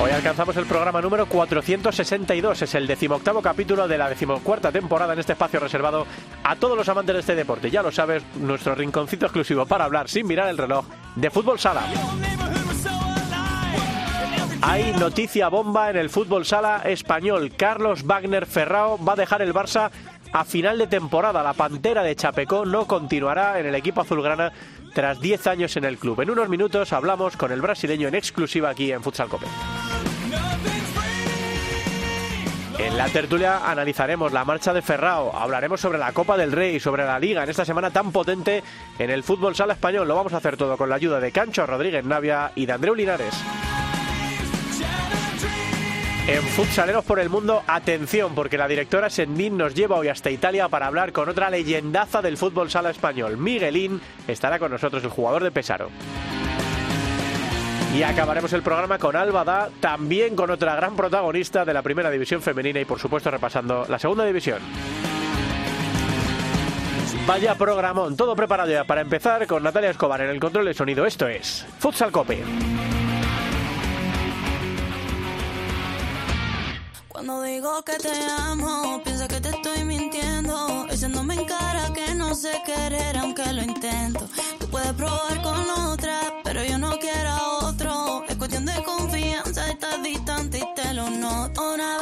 Hoy alcanzamos el programa número 462, es el decimoctavo capítulo de la decimocuarta temporada en este espacio reservado a todos los amantes de este deporte. Ya lo sabes, nuestro rinconcito exclusivo para hablar sin mirar el reloj de fútbol sala. Hay noticia bomba en el fútbol sala español. Carlos Wagner Ferrao va a dejar el Barça a final de temporada. La Pantera de Chapecó no continuará en el equipo azulgrana tras 10 años en el club. En unos minutos hablamos con el brasileño en exclusiva aquí en Futsal Cope. En la tertulia analizaremos la marcha de Ferrao, hablaremos sobre la Copa del Rey, sobre la Liga en esta semana tan potente en el fútbol sala español. Lo vamos a hacer todo con la ayuda de Cancho Rodríguez Navia y de Andreu Linares. En Futsaleros por el Mundo, atención, porque la directora Sendín nos lleva hoy hasta Italia para hablar con otra leyendaza del fútbol sala español. Miguelín estará con nosotros, el jugador de Pesaro. Y acabaremos el programa con Alba también con otra gran protagonista de la primera división femenina y por supuesto repasando la segunda división. Vaya programón, todo preparado ya para empezar con Natalia Escobar en el control de sonido. Esto es Futsal Cope. Cuando digo que te amo, piensa que te estoy mintiendo. Echándome en cara que no sé querer, aunque lo intento. Tú puedes probar con otra, pero yo no quiero a otro. Es cuestión de confianza, estás distante y te lo noto. Una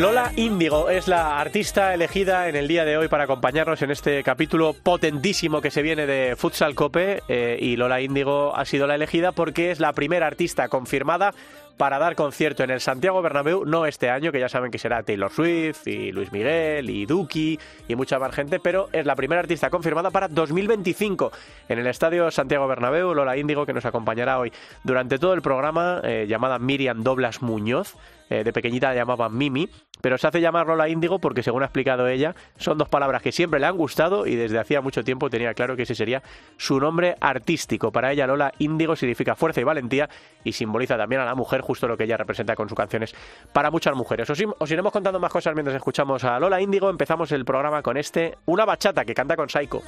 Lola Índigo es la artista elegida en el día de hoy para acompañarnos en este capítulo potentísimo que se viene de Futsal Cope eh, y Lola Índigo ha sido la elegida porque es la primera artista confirmada para dar concierto en el Santiago Bernabéu, no este año, que ya saben que será Taylor Swift y Luis Miguel y Duki y mucha más gente, pero es la primera artista confirmada para 2025 en el Estadio Santiago Bernabéu, Lola Índigo, que nos acompañará hoy durante todo el programa, eh, llamada Miriam Doblas Muñoz, eh, de pequeñita la llamaban Mimi, pero se hace llamar Lola Índigo porque, según ha explicado ella, son dos palabras que siempre le han gustado y desde hacía mucho tiempo tenía claro que ese sería su nombre artístico. Para ella, Lola Índigo significa fuerza y valentía y simboliza también a la mujer, justo lo que ella representa con sus canciones para muchas mujeres. Os, os iremos contando más cosas mientras escuchamos a Lola Índigo. Empezamos el programa con este, una bachata que canta con Saiko.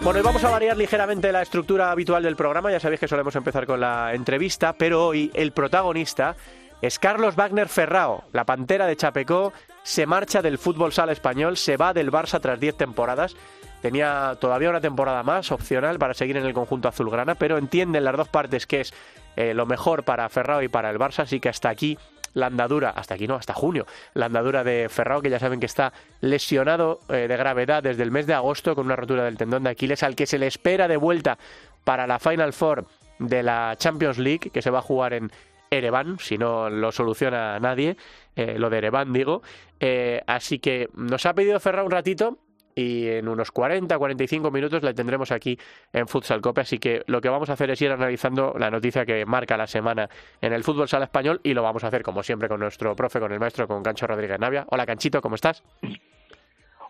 Bueno, y vamos a variar ligeramente la estructura habitual del programa. Ya sabéis que solemos empezar con la entrevista, pero hoy el protagonista es Carlos Wagner Ferrao. La pantera de Chapecó se marcha del fútbol sala español, se va del Barça tras 10 temporadas. Tenía todavía una temporada más opcional para seguir en el conjunto azulgrana, pero entienden las dos partes que es eh, lo mejor para Ferrao y para el Barça, así que hasta aquí la andadura, hasta aquí no, hasta junio, la andadura de Ferrao, que ya saben que está lesionado eh, de gravedad desde el mes de agosto con una rotura del tendón de Aquiles, al que se le espera de vuelta para la Final Four de la Champions League, que se va a jugar en Ereván, si no lo soluciona nadie, eh, lo de Ereván digo. Eh, así que nos ha pedido Ferrao un ratito y en unos 40, 45 minutos la tendremos aquí en Futsal Cope, así que lo que vamos a hacer es ir analizando la noticia que marca la semana en el fútbol sala español y lo vamos a hacer como siempre con nuestro profe, con el maestro, con Cancho Rodríguez Navia. Hola Canchito, ¿cómo estás?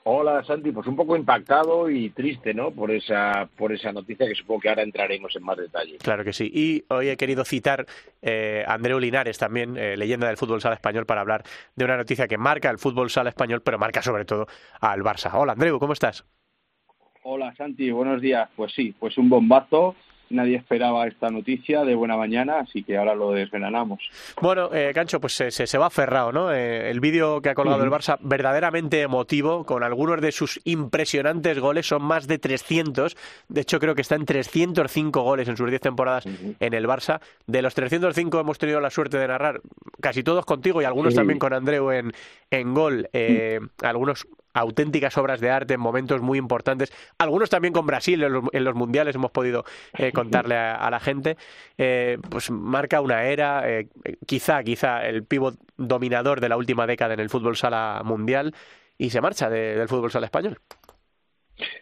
Hola Santi, pues un poco impactado y triste, ¿no? Por esa, por esa noticia que supongo que ahora entraremos en más detalle. Claro que sí. Y hoy he querido citar eh, a Andreu Linares, también eh, leyenda del fútbol sala español, para hablar de una noticia que marca el fútbol sala español, pero marca sobre todo al Barça. Hola Andreu, ¿cómo estás? Hola Santi, buenos días. Pues sí, pues un bombazo nadie esperaba esta noticia de buena mañana, así que ahora lo desgranamos. Bueno, eh, Cancho, pues se, se, va aferrado, ¿no? Eh, el vídeo que ha colgado el Barça, verdaderamente emotivo, con algunos de sus impresionantes goles, son más de 300. De hecho, creo que está en 305 goles en sus 10 temporadas en el Barça. De los 305 hemos tenido la suerte de narrar casi todos contigo y algunos también con Andreu en, en gol. Eh, algunos auténticas obras de arte en momentos muy importantes. Algunos también con Brasil en los, mundiales hemos podido eh, contarle a, la gente. Eh, pues marca una era, eh, quizá, quizá el pívot dominador de la última década en el fútbol sala mundial y se marcha del fútbol sala español.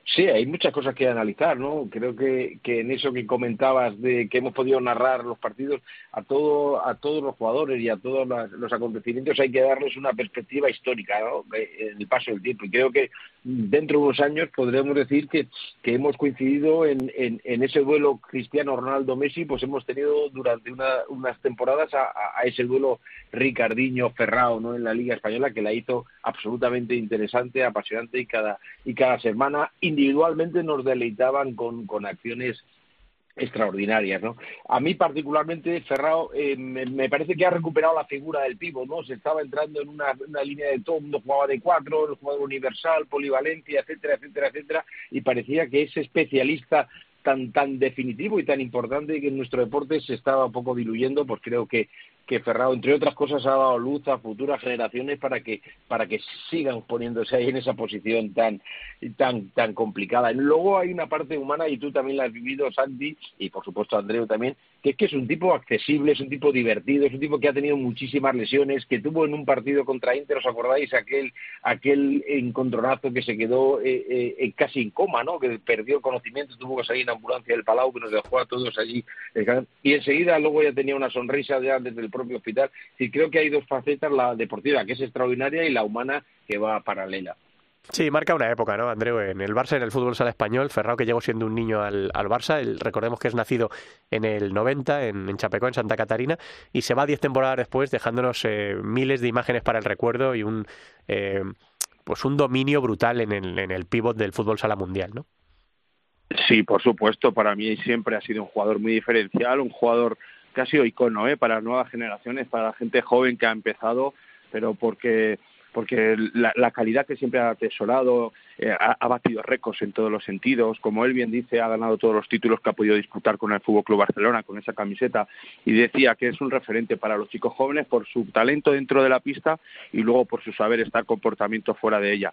Sí, hay muchas cosas que analizar, ¿no? Creo que, en eso que comentabas de que hemos podido narrar los partidos a todo, a todos los jugadores y a todos los acontecimientos hay que darles una perspectiva histórica, ¿no? En el paso del tiempo. Y creo que dentro de unos años podremos decir que, hemos coincidido en, ese duelo Cristiano Ronaldo Messi, pues hemos tenido durante una, unas temporadas a, a, ese duelo Ricardiño Ferrao, ¿no? En la Liga española que la hizo absolutamente interesante, apasionante y cada y cada semana individualmente nos deleitaban con, con acciones extraordinarias, ¿no? A mí particularmente Ferrao eh, me, parece que ha recuperado la figura del pivo, ¿no? Se estaba entrando en una, una línea de todo, mundo jugaba de cuatro, el jugador universal, polivalencia, etcétera, etcétera, etcétera, y parecía que ese especialista tan tan definitivo y tan importante que en nuestro deporte se estaba un poco diluyendo, pues creo que que Ferrao, entre otras cosas, ha dado luz a futuras generaciones para que, para que sigan poniéndose ahí en esa posición tan, tan, tan complicada. Luego hay una parte humana, y tú también la has vivido, Sandy, y por supuesto Andreu también, es que es un tipo accesible, es un tipo divertido, es un tipo que ha tenido muchísimas lesiones, que tuvo en un partido contra Inter, ¿os acordáis? Aquel, aquel encontronazo que se quedó eh, eh, casi en coma, ¿no? Que perdió el conocimiento, tuvo que salir en ambulancia del Palau, que nos dejó a todos allí. Y enseguida luego ya tenía una sonrisa ya desde el propio hospital. Sí, creo que hay dos facetas, la deportiva, que es extraordinaria, y la humana, que va paralela. Sí, marca una época, ¿no, Andreu? En el Barça, en el fútbol sala español, Ferrao que llegó siendo un niño al, al Barça, recordemos que es nacido en el 90, en, en, Chapecó, en Santa Catarina, y se va diez temporadas después dejándonos eh, miles de imágenes para el recuerdo y un, eh, pues un dominio brutal en el, en el pívot del fútbol sala mundial, ¿no? Sí, por supuesto, para mí siempre ha sido un jugador muy diferencial, un jugador que ha sido icono ¿eh? para nuevas generaciones, para la gente joven que ha empezado, pero porque porque la, calidad que siempre ha atesorado eh, ha, ha, batido récords en todos los sentidos. Como él bien dice, ha ganado todos los títulos que ha podido disputar con el Fútbol Club Barcelona, con esa camiseta, y decía que es un referente para los chicos jóvenes por su talento dentro de la pista y luego por su saber estar comportamiento fuera de ella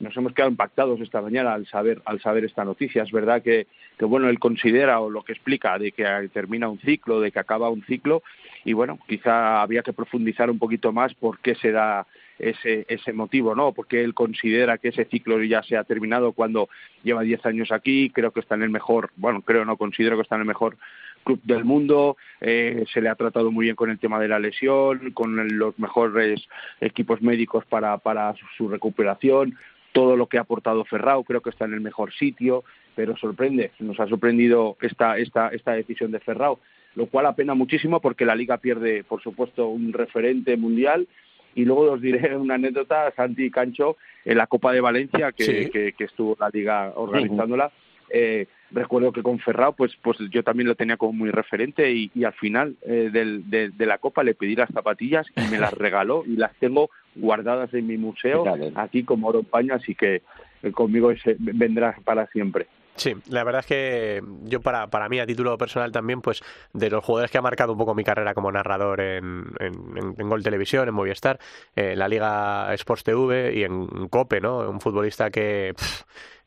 nos hemos quedado impactados esta mañana al saber al saber esta noticia. Es verdad que, que bueno él considera o lo que explica de que termina un ciclo, de que acaba un ciclo y bueno quizá había que profundizar un poquito más por qué se da ese, ese motivo, ¿no? Porque él considera que ese ciclo ya se ha terminado cuando lleva 10 años aquí, creo que está en el mejor, bueno, creo no, considero que está en el mejor club del mundo, eh, se le ha tratado muy bien con el tema de la lesión, con los mejores equipos médicos para, para su recuperación, todo lo que ha aportado Ferrao, creo que está en el mejor sitio, pero sorprende, nos ha sorprendido esta, esta, esta decisión de Ferrao, lo cual apena muchísimo porque la liga pierde, por supuesto, un referente mundial. Y luego os diré una anécdota, Santi Cancho, en la Copa de Valencia, que, ¿Sí? que, que estuvo la liga organizándola. Eh, recuerdo que con Ferrao, pues, pues yo también lo tenía como muy referente y, y al final eh, del, de, de, la Copa le pedí las zapatillas y me las regaló y las tengo guardadas en mi museo aquí como oro paño, así que eh, conmigo ese, vendrá para siempre. Sí, la verdad es que yo para, para mí, a título personal también, pues de los jugadores que ha marcado un poco mi carrera como narrador en, en, en Gol Televisión, en Movistar, en la Liga Sports TV y en COPE, ¿no? Un futbolista que...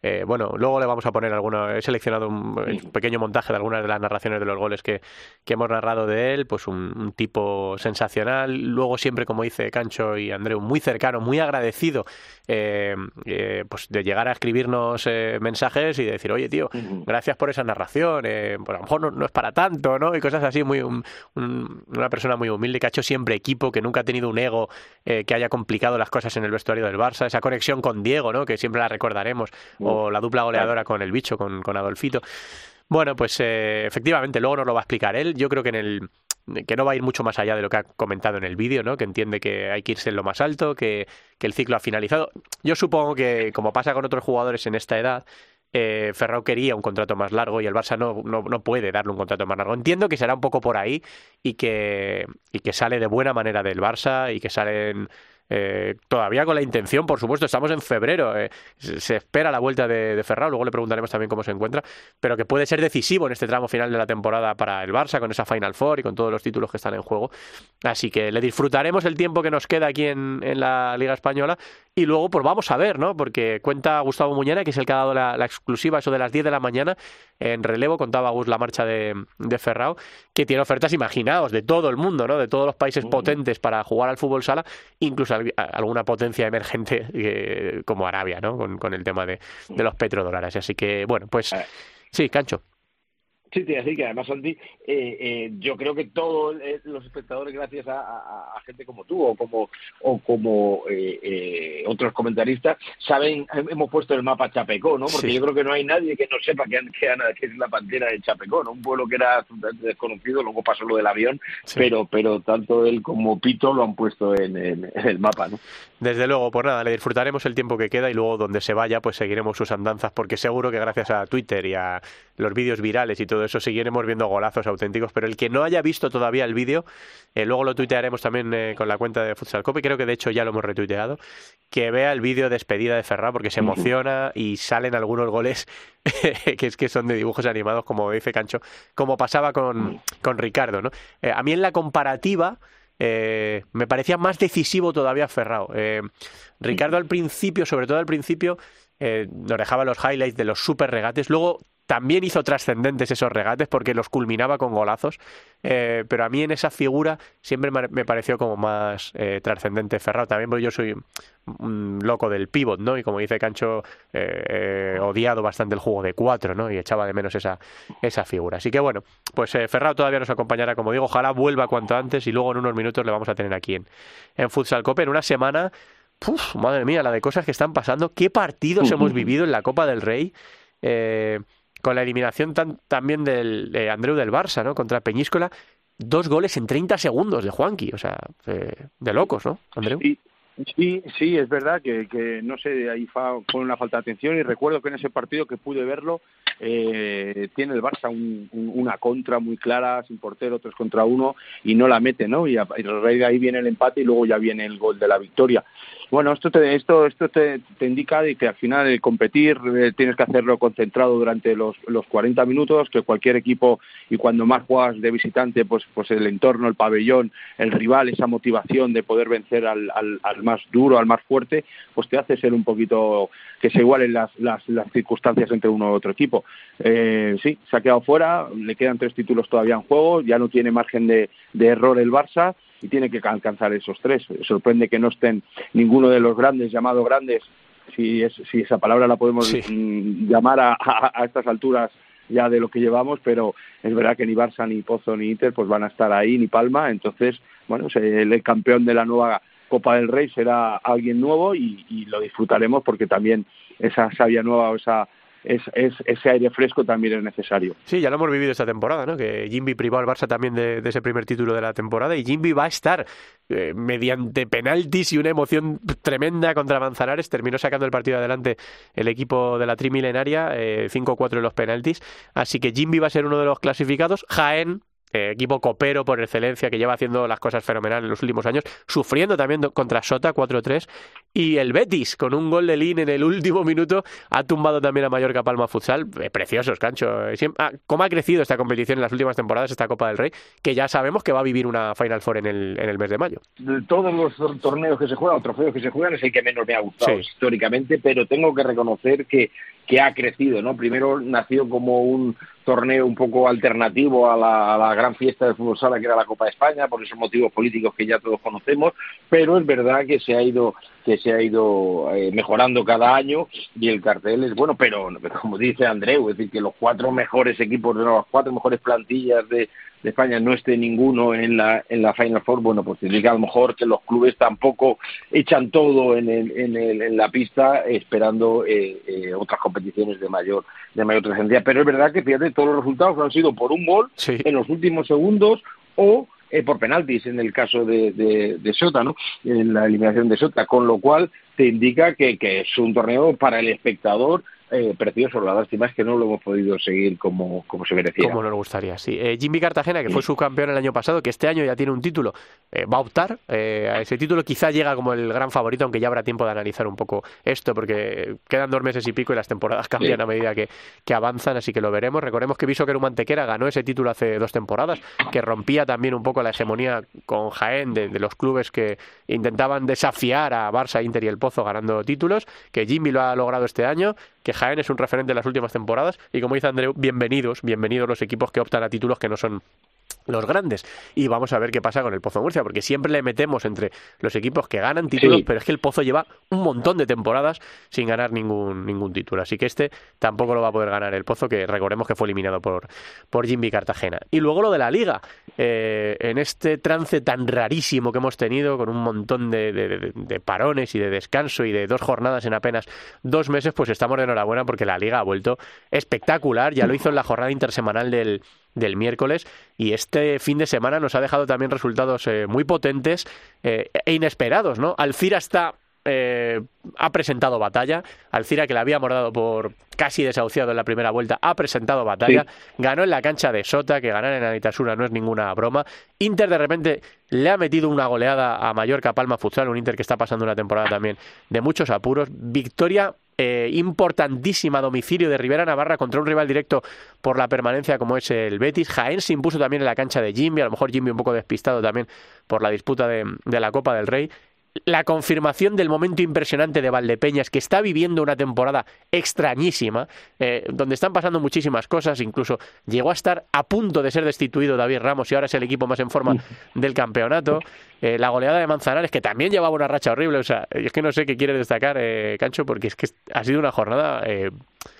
eh, bueno, luego le vamos a poner alguno. He seleccionado un, un, pequeño montaje de algunas de las narraciones de los goles que, que hemos narrado de él. Pues un, un, tipo sensacional. Luego, siempre, como dice Cancho y Andreu, muy cercano, muy agradecido eh, eh, pues de llegar a escribirnos mensajes y decir, oye, tío, gracias por esa narración. Pues a lo mejor no, no, es para tanto, ¿no? Y cosas así. Muy, un, una persona muy humilde que ha hecho siempre equipo, que nunca ha tenido un ego eh, que haya complicado las cosas en el vestuario del Barça. Esa conexión con Diego, ¿no? Que siempre la recordaremos. O la dupla goleadora con el bicho, con, con Adolfito. Bueno, pues eh, efectivamente, luego nos lo va a explicar él. Yo creo que en el que no va a ir mucho más allá de lo que ha comentado en el vídeo, ¿no? Que entiende que hay que irse en lo más alto, que, que el ciclo ha finalizado. Yo supongo que, como pasa con otros jugadores en esta edad, eh, Ferrao quería un contrato más largo y el Barça no, no, no, puede darle un contrato más largo. Entiendo que será un poco por ahí y que, y que sale de buena manera del Barça y que salen eh, todavía con la intención, por supuesto, estamos en febrero, eh, se espera la vuelta de, de, Ferrao, luego le preguntaremos también cómo se encuentra, pero que puede ser decisivo en este tramo final de la temporada para el Barça, con esa Final Four y con todos los títulos que están en juego. Así que le disfrutaremos el tiempo que nos queda aquí en, en la Liga Española y luego, pues vamos a ver, ¿no? Porque cuenta Gustavo Muñana, que es el que ha dado la, la exclusiva, eso de las 10 de la mañana, en relevo, contaba Gus la marcha de, de, Ferrao, que tiene ofertas, imaginaos, de todo el mundo, ¿no? De todos los países potentes para jugar al fútbol sala, incluso alguna potencia emergente eh, como Arabia, ¿no? Con, con el tema de, de, los petrodólares. Así que, bueno, pues sí, Cancho. Sí, te decir que además, Santi, eh, eh, yo creo que todos eh, los espectadores, gracias a, a, a, gente como tú o como, o como eh, eh, otros comentaristas, saben, hemos puesto el mapa Chapecó, ¿no? Porque sí. yo creo que no hay nadie que no sepa que, que, que, es la pantera de Chapecó, ¿no? Un pueblo que era absolutamente desconocido, luego pasó lo del avión, sí. pero, pero tanto él como Pito lo han puesto en, en, en el mapa, ¿no? Desde luego, pues nada, le disfrutaremos el tiempo que queda y luego donde se vaya, pues seguiremos sus andanzas, porque seguro que gracias a Twitter y a los vídeos virales y todo eso seguiremos viendo golazos auténticos, pero el que no haya visto todavía el vídeo, eh, luego lo tuitearemos también eh, con la cuenta de Futsal Copy, creo que de hecho ya lo hemos retuiteado, que vea el vídeo de despedida de Ferran porque se emociona y salen algunos goles que es que son de dibujos animados, como dice Cancho, como pasaba con, con Ricardo, ¿no? Eh, a mí en la comparativa... Eh, me parecía más decisivo todavía Ferrao. Eh, Ricardo al principio, sobre todo al principio, eh, nos dejaba los highlights de los super regates. Luego también hizo trascendentes esos regates porque los culminaba con golazos, eh, pero a mí en esa figura siempre me pareció como más eh, trascendente Ferrao. También porque yo soy un loco del pivot, ¿no? Y como dice Cancho, eh, odiado bastante el juego de cuatro, ¿no? Y echaba de menos esa, esa figura. Así que bueno, pues Ferrao todavía nos acompañará, como digo, ojalá vuelva cuanto antes y luego en unos minutos le vamos a tener aquí en, en Futsal Copa en una semana. Uf, madre mía, la de cosas que están pasando. ¿Qué partidos hemos vivido en la Copa del Rey? Eh, con la eliminación tan, también del, de Andreu del Barça, ¿no? Contra Peñíscola, dos goles en 30 segundos de Juanqui, o sea, eh, de locos, ¿no, Andreu? Sí. Sí, sí, es verdad que, que no sé, ahí fue una falta de atención y recuerdo que en ese partido que pude verlo eh, tiene el Barça un, un, una contra muy clara, sin portero, tres contra uno y no la mete, ¿no? Y a, y de ahí viene el empate y luego ya viene el gol de la victoria. Bueno, esto te, esto, esto te, te indica de que al final el competir eh, tienes que hacerlo concentrado durante los, los 40 minutos, que cualquier equipo y cuando más juegas de visitante, pues, pues el entorno, el pabellón, el rival, esa motivación de poder vencer al, al, al más duro, al más fuerte, pues te hace ser un poquito que se igualen las, las, las circunstancias entre uno u otro equipo. Eh, sí, se ha quedado fuera, le quedan tres títulos todavía en juego, ya no tiene margen de, de error el Barça y tiene que alcanzar esos tres. Sorprende que no estén ninguno de los grandes, llamados grandes, si, es, si esa palabra la podemos sí. llamar a, a, a estas alturas ya de lo que llevamos, pero es verdad que ni Barça, ni Pozo, ni Inter pues van a estar ahí, ni Palma, entonces, bueno, el, el campeón de la nueva Copa del Rey será alguien nuevo y, lo disfrutaremos porque también esa savia nueva o esa es, es, ese aire fresco también es necesario. Sí, ya lo hemos vivido esta temporada, ¿no? Que Jimby privó al Barça también de, de ese primer título de la temporada y Jimby va a estar eh, mediante penaltis y una emoción tremenda contra Manzanares. Terminó sacando el partido adelante el equipo de la trimilenaria, eh, 5-4 en los penaltis. Así que Jimby va a ser uno de los clasificados. Jaén eh, equipo copero por excelencia que lleva haciendo las cosas fenomenales en los últimos años, sufriendo también contra Sota 4-3 y el Betis con un gol de Lin en el último minuto ha tumbado también a Mallorca Palma Futsal, eh, preciosos, Cancho. Eh, ah, ¿Cómo ha crecido esta competición en las últimas temporadas, esta Copa del Rey, que ya sabemos que va a vivir una Final Four en el, en el mes de mayo? De todos los torneos que se juegan, o trofeos que se juegan, es el que menos me ha gustado sí. históricamente, pero tengo que reconocer que que ha crecido, ¿no? Primero nació como un torneo un poco alternativo a la, a la, gran fiesta del fútbol sala que era la Copa de España por esos motivos políticos que ya todos conocemos pero es verdad que se ha ido que se ha ido eh, mejorando cada año y el cartel es bueno pero, como dice Andreu es decir que los cuatro mejores equipos de las cuatro mejores plantillas de, de España no esté ninguno en la en la Final Four, bueno, pues significa a lo mejor que los clubes tampoco echan todo en el, en, el, en la pista esperando eh, eh, otras competiciones de mayor de mayor trascendencia. Pero es verdad que fíjate, todos los resultados han sido por un gol sí. en los últimos segundos o eh, por penaltis en el caso de, de, de Sota, ¿no? En la eliminación de Sota, con lo cual te indica que, que es un torneo para el espectador eh, precioso. La lástima es que no lo hemos podido seguir como, como se merecía. Como nos gustaría, sí. Eh, Jimmy Cartagena, que fue subcampeón el año pasado, que este año ya tiene un título, eh, va a optar eh, a ese título. Quizá llega como el gran favorito, aunque ya habrá tiempo de analizar un poco esto, porque quedan dos meses y pico y las temporadas cambian Sí. a medida que, que avanzan, así que lo veremos. Recordemos que Viso Mantequera ganó ese título hace dos temporadas, que rompía también un poco la hegemonía con Jaén de, de los clubes que intentaban desafiar a Barça, Inter y el Pozo ganando títulos, que Jimmy lo ha logrado este año, que Jaén es un referente en las últimas temporadas y como dice Andreu, bienvenidos, bienvenidos los equipos que optan a títulos que no son los grandes. Y vamos a ver qué pasa con el Pozo Murcia, porque siempre le metemos entre los equipos que ganan títulos, Sí. pero es que el Pozo lleva un montón de temporadas sin ganar ningún, ningún título. Así que este tampoco lo va a poder ganar el Pozo, que recordemos que fue eliminado por, por Jimmy Cartagena. Y luego lo de la Liga, eh, en este trance tan rarísimo que hemos tenido, con un montón de, de- de- de parones y de descanso y de dos jornadas en apenas dos meses, pues estamos de enhorabuena porque la Liga ha vuelto espectacular. Ya lo hizo en la jornada intersemanal del, del miércoles y este fin de semana nos ha dejado también resultados eh, muy potentes eh, e inesperados, ¿no? Alcira está eh, ha presentado batalla. Alcira, que le habíamos dado por casi desahuciado en la primera vuelta, ha presentado batalla. Ganó en la cancha de Sota, que ganar en Anitasura no es ninguna broma. Inter de repente le ha metido una goleada a Mallorca Palma Futsal, un Inter que está pasando una temporada también de muchos apuros. Victoria eh, importantísima domicilio de Rivera Navarra contra un rival directo por la permanencia como es el Betis. Jaén se impuso también en la cancha de Jimmy, a lo mejor Jimmy un poco despistado también por la disputa de, de la Copa del Rey la confirmación del momento impresionante de Valdepeñas, que está viviendo una temporada extrañísima, eh, donde están pasando muchísimas cosas, incluso llegó a estar a punto de ser destituido David Ramos y ahora es el equipo más en forma del campeonato. Eh, la goleada de Manzanares, que también llevaba una racha horrible, o sea, es que no sé qué quiere destacar, eh, Cancho, porque es que ha sido una jornada eh,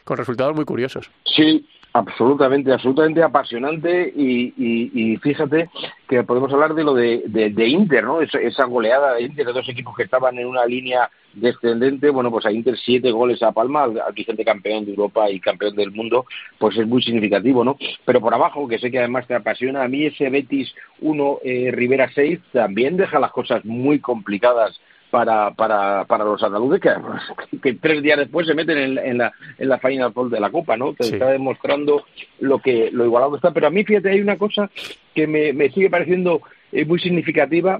con resultados muy curiosos. Sí, absolutamente, absolutamente apasionante y, fíjate que podemos hablar de lo de, Inter, ¿no? Esa, esa, goleada de Inter de dos equipos que estaban en una línea descendente, bueno, pues a Inter siete goles a Palma, al, al vigente campeón de Europa y campeón del mundo, pues es muy significativo, ¿no? Pero por abajo, que sé que además te apasiona, a mí ese Betis 1, eh, Rivera 6, también deja las cosas muy complicadas para, para, para los andaluces que, que, tres días después se meten en, en, la, en la Final Four de la Copa, ¿no? Te sí. está demostrando lo que lo igualado que está. Pero a mí, fíjate, hay una cosa que me, me sigue pareciendo eh, muy significativa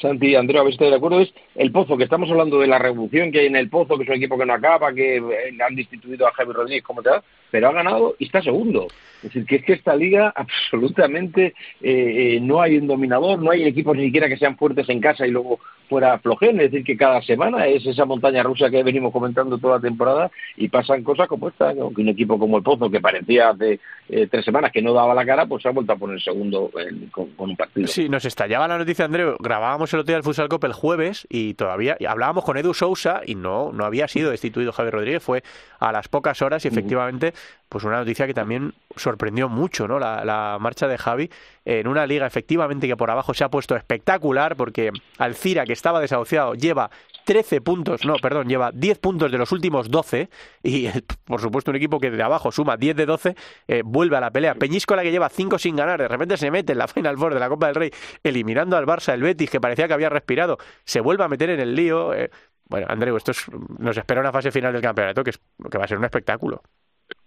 Santi y Andrea, a ver si estáis de acuerdo, es el Pozo, que estamos hablando de la revolución que hay en el Pozo, que es un equipo que no acaba, que eh, han destituido a Javi Rodríguez, como te da, pero ha ganado y está segundo. Es decir, que es que esta liga absolutamente eh, eh, no hay un dominador, no hay equipos ni siquiera que sean fuertes en casa y luego fuera flojen, es decir, que cada semana es esa montaña rusa que venimos comentando toda la temporada y pasan cosas como esta, ¿no? que un equipo como el Pozo, que parecía hace eh, tres semanas que no daba la cara, pues se ha vuelto a poner segundo en, con, con, un partido. Sí, nos estallaba la noticia, Andreu, grabábamos el otro día el Futsal Cup el jueves y todavía y hablábamos con Edu Sousa y no, no había sido destituido Javier Rodríguez, fue a las pocas horas y efectivamente pues una noticia que también sorprendió mucho, ¿no? La, marcha de Javi en una liga efectivamente que por abajo se ha puesto espectacular porque Alcira, que estaba desahuciado, lleva 13 puntos, no, perdón, lleva 10 puntos de los últimos 12 y por supuesto un equipo que de abajo suma 10 de 12 eh, vuelve a la pelea. Peñíscola que lleva 5 sin ganar, de repente se mete en la Final Four de la Copa del Rey eliminando al Barça, el Betis que parecía que había respirado, se vuelve a meter en el lío. Eh, bueno, Andreu, esto es, nos espera una fase final del campeonato que, es, que va a ser un espectáculo.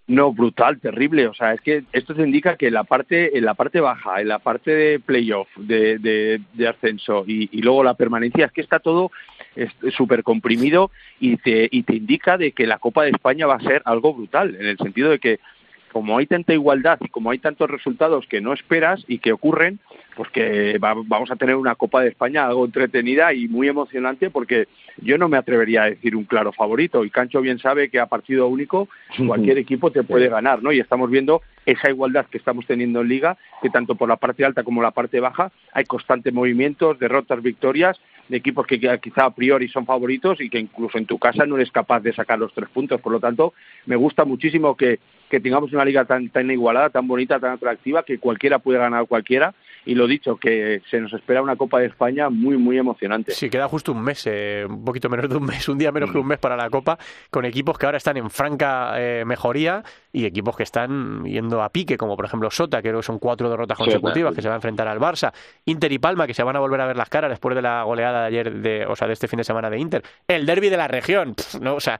No, brutal, terrible. O sea, es que esto te indica que en la parte, en la parte baja, en la parte de playoff, de, de, de ascenso y, y, luego la permanencia, es que está todo súper comprimido y te, y te indica de que la Copa de España va a ser algo brutal, en el sentido de que como hay tanta igualdad y como hay tantos resultados que no esperas y que ocurren, pues que va, vamos a tener una Copa de España algo entretenida y muy emocionante porque yo no me atrevería a decir un claro favorito y Cancho bien sabe que a partido único cualquier equipo te puede ganar, ¿no? Y estamos viendo esa igualdad que estamos teniendo en liga, que tanto por la parte alta como la parte baja hay constantes movimientos, derrotas, victorias de equipos que quizá a priori son favoritos y que incluso en tu casa no eres capaz de sacar los tres puntos. Por lo tanto, me gusta muchísimo que, que tengamos una liga tan, tan igualada, tan bonita, tan atractiva, que cualquiera puede ganar cualquiera y lo dicho, que se nos espera una Copa de España muy, muy emocionante. Sí, queda justo un mes, eh, un poquito menos de un mes, un día menos que un mes para la Copa, con equipos que ahora están en franca eh, mejoría y equipos que están yendo a pique, como por ejemplo Sota, que creo que son cuatro derrotas consecutivas, que se va a enfrentar al Barça, Inter y Palma, que se van a volver a ver las caras después de la goleada de ayer, de, o sea, de este fin de semana de Inter, el derby de la región, no, o sea,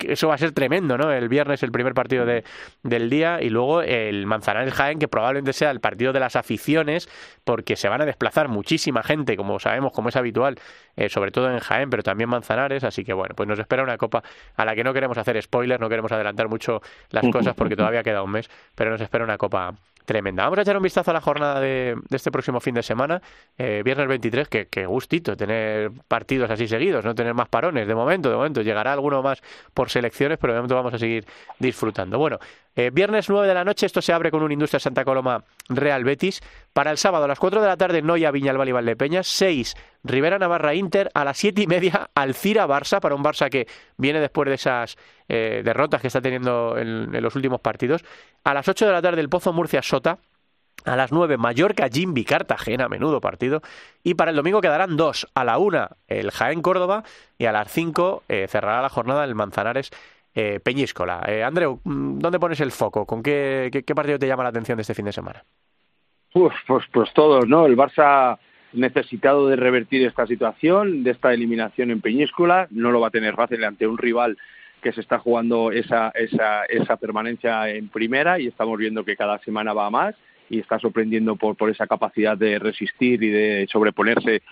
eso va a ser tremendo, ¿no? El viernes el primer partido de, del día y luego el Manzanares Jaén, que probablemente sea el partido de las aficiones, porque se van a desplazar muchísima gente, como sabemos, como es habitual, eh, sobre todo en Jaén, pero también Manzanares, así que bueno, pues nos espera una copa a la que no queremos hacer spoilers, no queremos adelantar mucho las cosas porque todavía queda un mes, pero nos espera una copa tremenda. Vamos a echar un vistazo a la jornada de, este próximo fin de semana, eh, viernes 23, que, que, gustito tener partidos así seguidos, no tener más parones de momento, de momento llegará alguno más por selecciones, pero de momento vamos a seguir disfrutando. Bueno, eh, viernes 9 de la noche, esto se abre con un Industria Santa Coloma Real Betis. Para el sábado a las 4 de la tarde, Noya Viñalbal y Valdepeñas. 6, Rivera Navarra Inter. A las 7 y media, Alcira Barça, para un Barça que viene después de esas eh, derrotas que está teniendo en, los últimos partidos. A las 8 de la tarde, el Pozo Murcia Sota. A las 9, Mallorca, Jimby, Cartagena, menudo partido. Y para el domingo quedarán dos. A la 1, el Jaén Córdoba. Y a las 5 eh, cerrará la jornada el Manzanares eh, Peñíscola. Eh, Andreu, ¿dónde pones el foco? ¿Con qué, qué, qué, partido te llama la atención de este fin de semana? Uf, pues, pues todos, ¿no? El Barça necesitado de revertir esta situación, de esta eliminación en Peñíscola, no lo va a tener fácil ante un rival que se está jugando esa, esa, esa permanencia en primera y estamos viendo que cada semana va más y está sorprendiendo por, por esa capacidad de resistir y de sobreponerse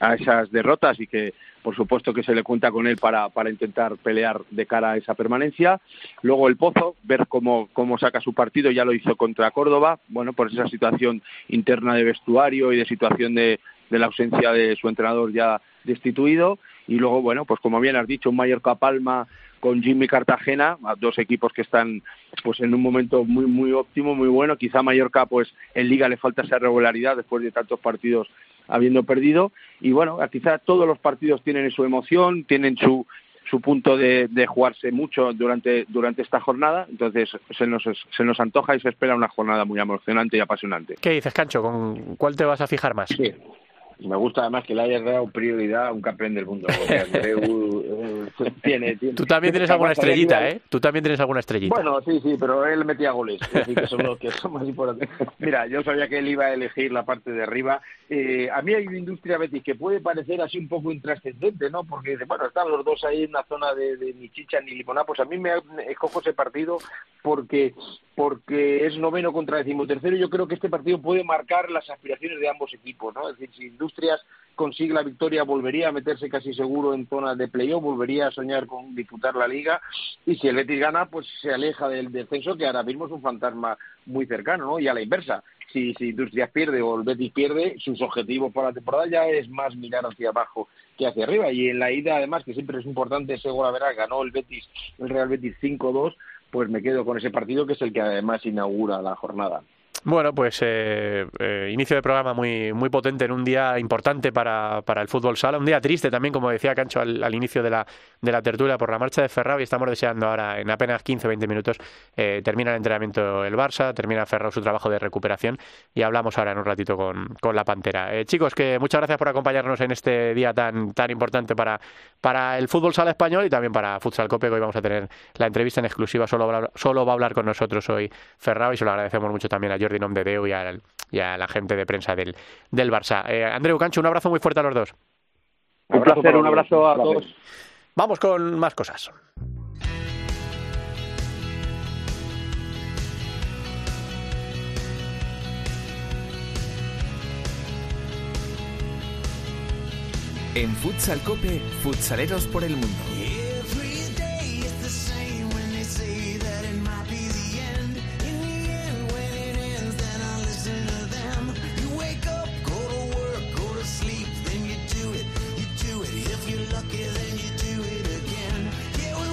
a esas derrotas y que por supuesto que se le cuenta con él para, para intentar pelear de cara a esa permanencia. Luego el Pozo, ver cómo, cómo saca su partido, ya lo hizo contra Córdoba, bueno, por esa situación interna de vestuario y de situación de, de la ausencia de su entrenador ya destituido. Y luego, bueno, pues como bien has dicho, un Mallorca Palma con Jimmy Cartagena, dos equipos que están pues en un momento muy muy óptimo, muy bueno. Quizá Mallorca pues en liga le falta esa regularidad después de tantos partidos habiendo perdido y bueno, quizá todos los partidos tienen su emoción, tienen su su punto de, de jugarse mucho durante durante esta jornada, entonces se nos se nos antoja y se espera una jornada muy emocionante y apasionante. ¿Qué dices, Cancho? ¿Con cuál te vas a fijar más? Sí. Me gusta además que le hayas dado prioridad a un campeón del mundo. Porque Andreu, tiene, tiene, Tú también tienes alguna estrellita, ¿eh? Tú también tienes alguna estrellita. Bueno, sí, sí, pero él metía goles, así que son los que son más importantes. Mira, yo sabía que él iba a elegir la parte de arriba. Eh, a mí hay una industria Betis que puede parecer así un poco intrascendente, ¿no? Porque bueno, están los dos ahí en una zona de, de ni chicha ni limoná. Pues a mí me escojo ese partido porque porque es noveno contra decimotercero. Yo creo que este partido puede marcar las aspiraciones de ambos equipos, ¿no? Es decir, si Industrias consigue la victoria, volvería a meterse casi seguro en zona de playoff, volvería a soñar con disputar la liga. Y si el Betis gana, pues se aleja del descenso, que ahora mismo es un fantasma muy cercano, ¿no? Y a la inversa. Si, si Industrias pierde o el Betis pierde, sus objetivos para la temporada ya es más mirar hacia abajo que hacia arriba. Y en la ida, además, que siempre es importante ese gol a ver, ganó el Betis, el Real Betis 5-2 pues me quedo con ese partido que es el que además inaugura la jornada. Bueno, pues eh, eh, inicio de programa muy, muy potente en un día importante para, para el fútbol sala, un día triste también, como decía Cancho al, al inicio de la, de la tertulia, por la marcha de Ferrao y estamos deseando ahora, en apenas 15-20 minutos, eh, termina el entrenamiento el Barça, termina Ferrao su trabajo de recuperación y hablamos ahora en un ratito con, con la Pantera. Eh, chicos, que muchas gracias por acompañarnos en este día tan, tan importante para, para el fútbol sala español y también para Futsal Cope, que hoy vamos a tener la entrevista en exclusiva, solo, solo va a hablar con nosotros hoy Ferrao y se lo agradecemos mucho también a Jordi Nom de Deu y a, y a, la gente de prensa del, del Barça. Eh, Andreu Cancho, un abrazo muy fuerte a los dos. Un placer, un abrazo a todos. Vamos con más cosas. En Futsal Cope, futsaleros por el mundo.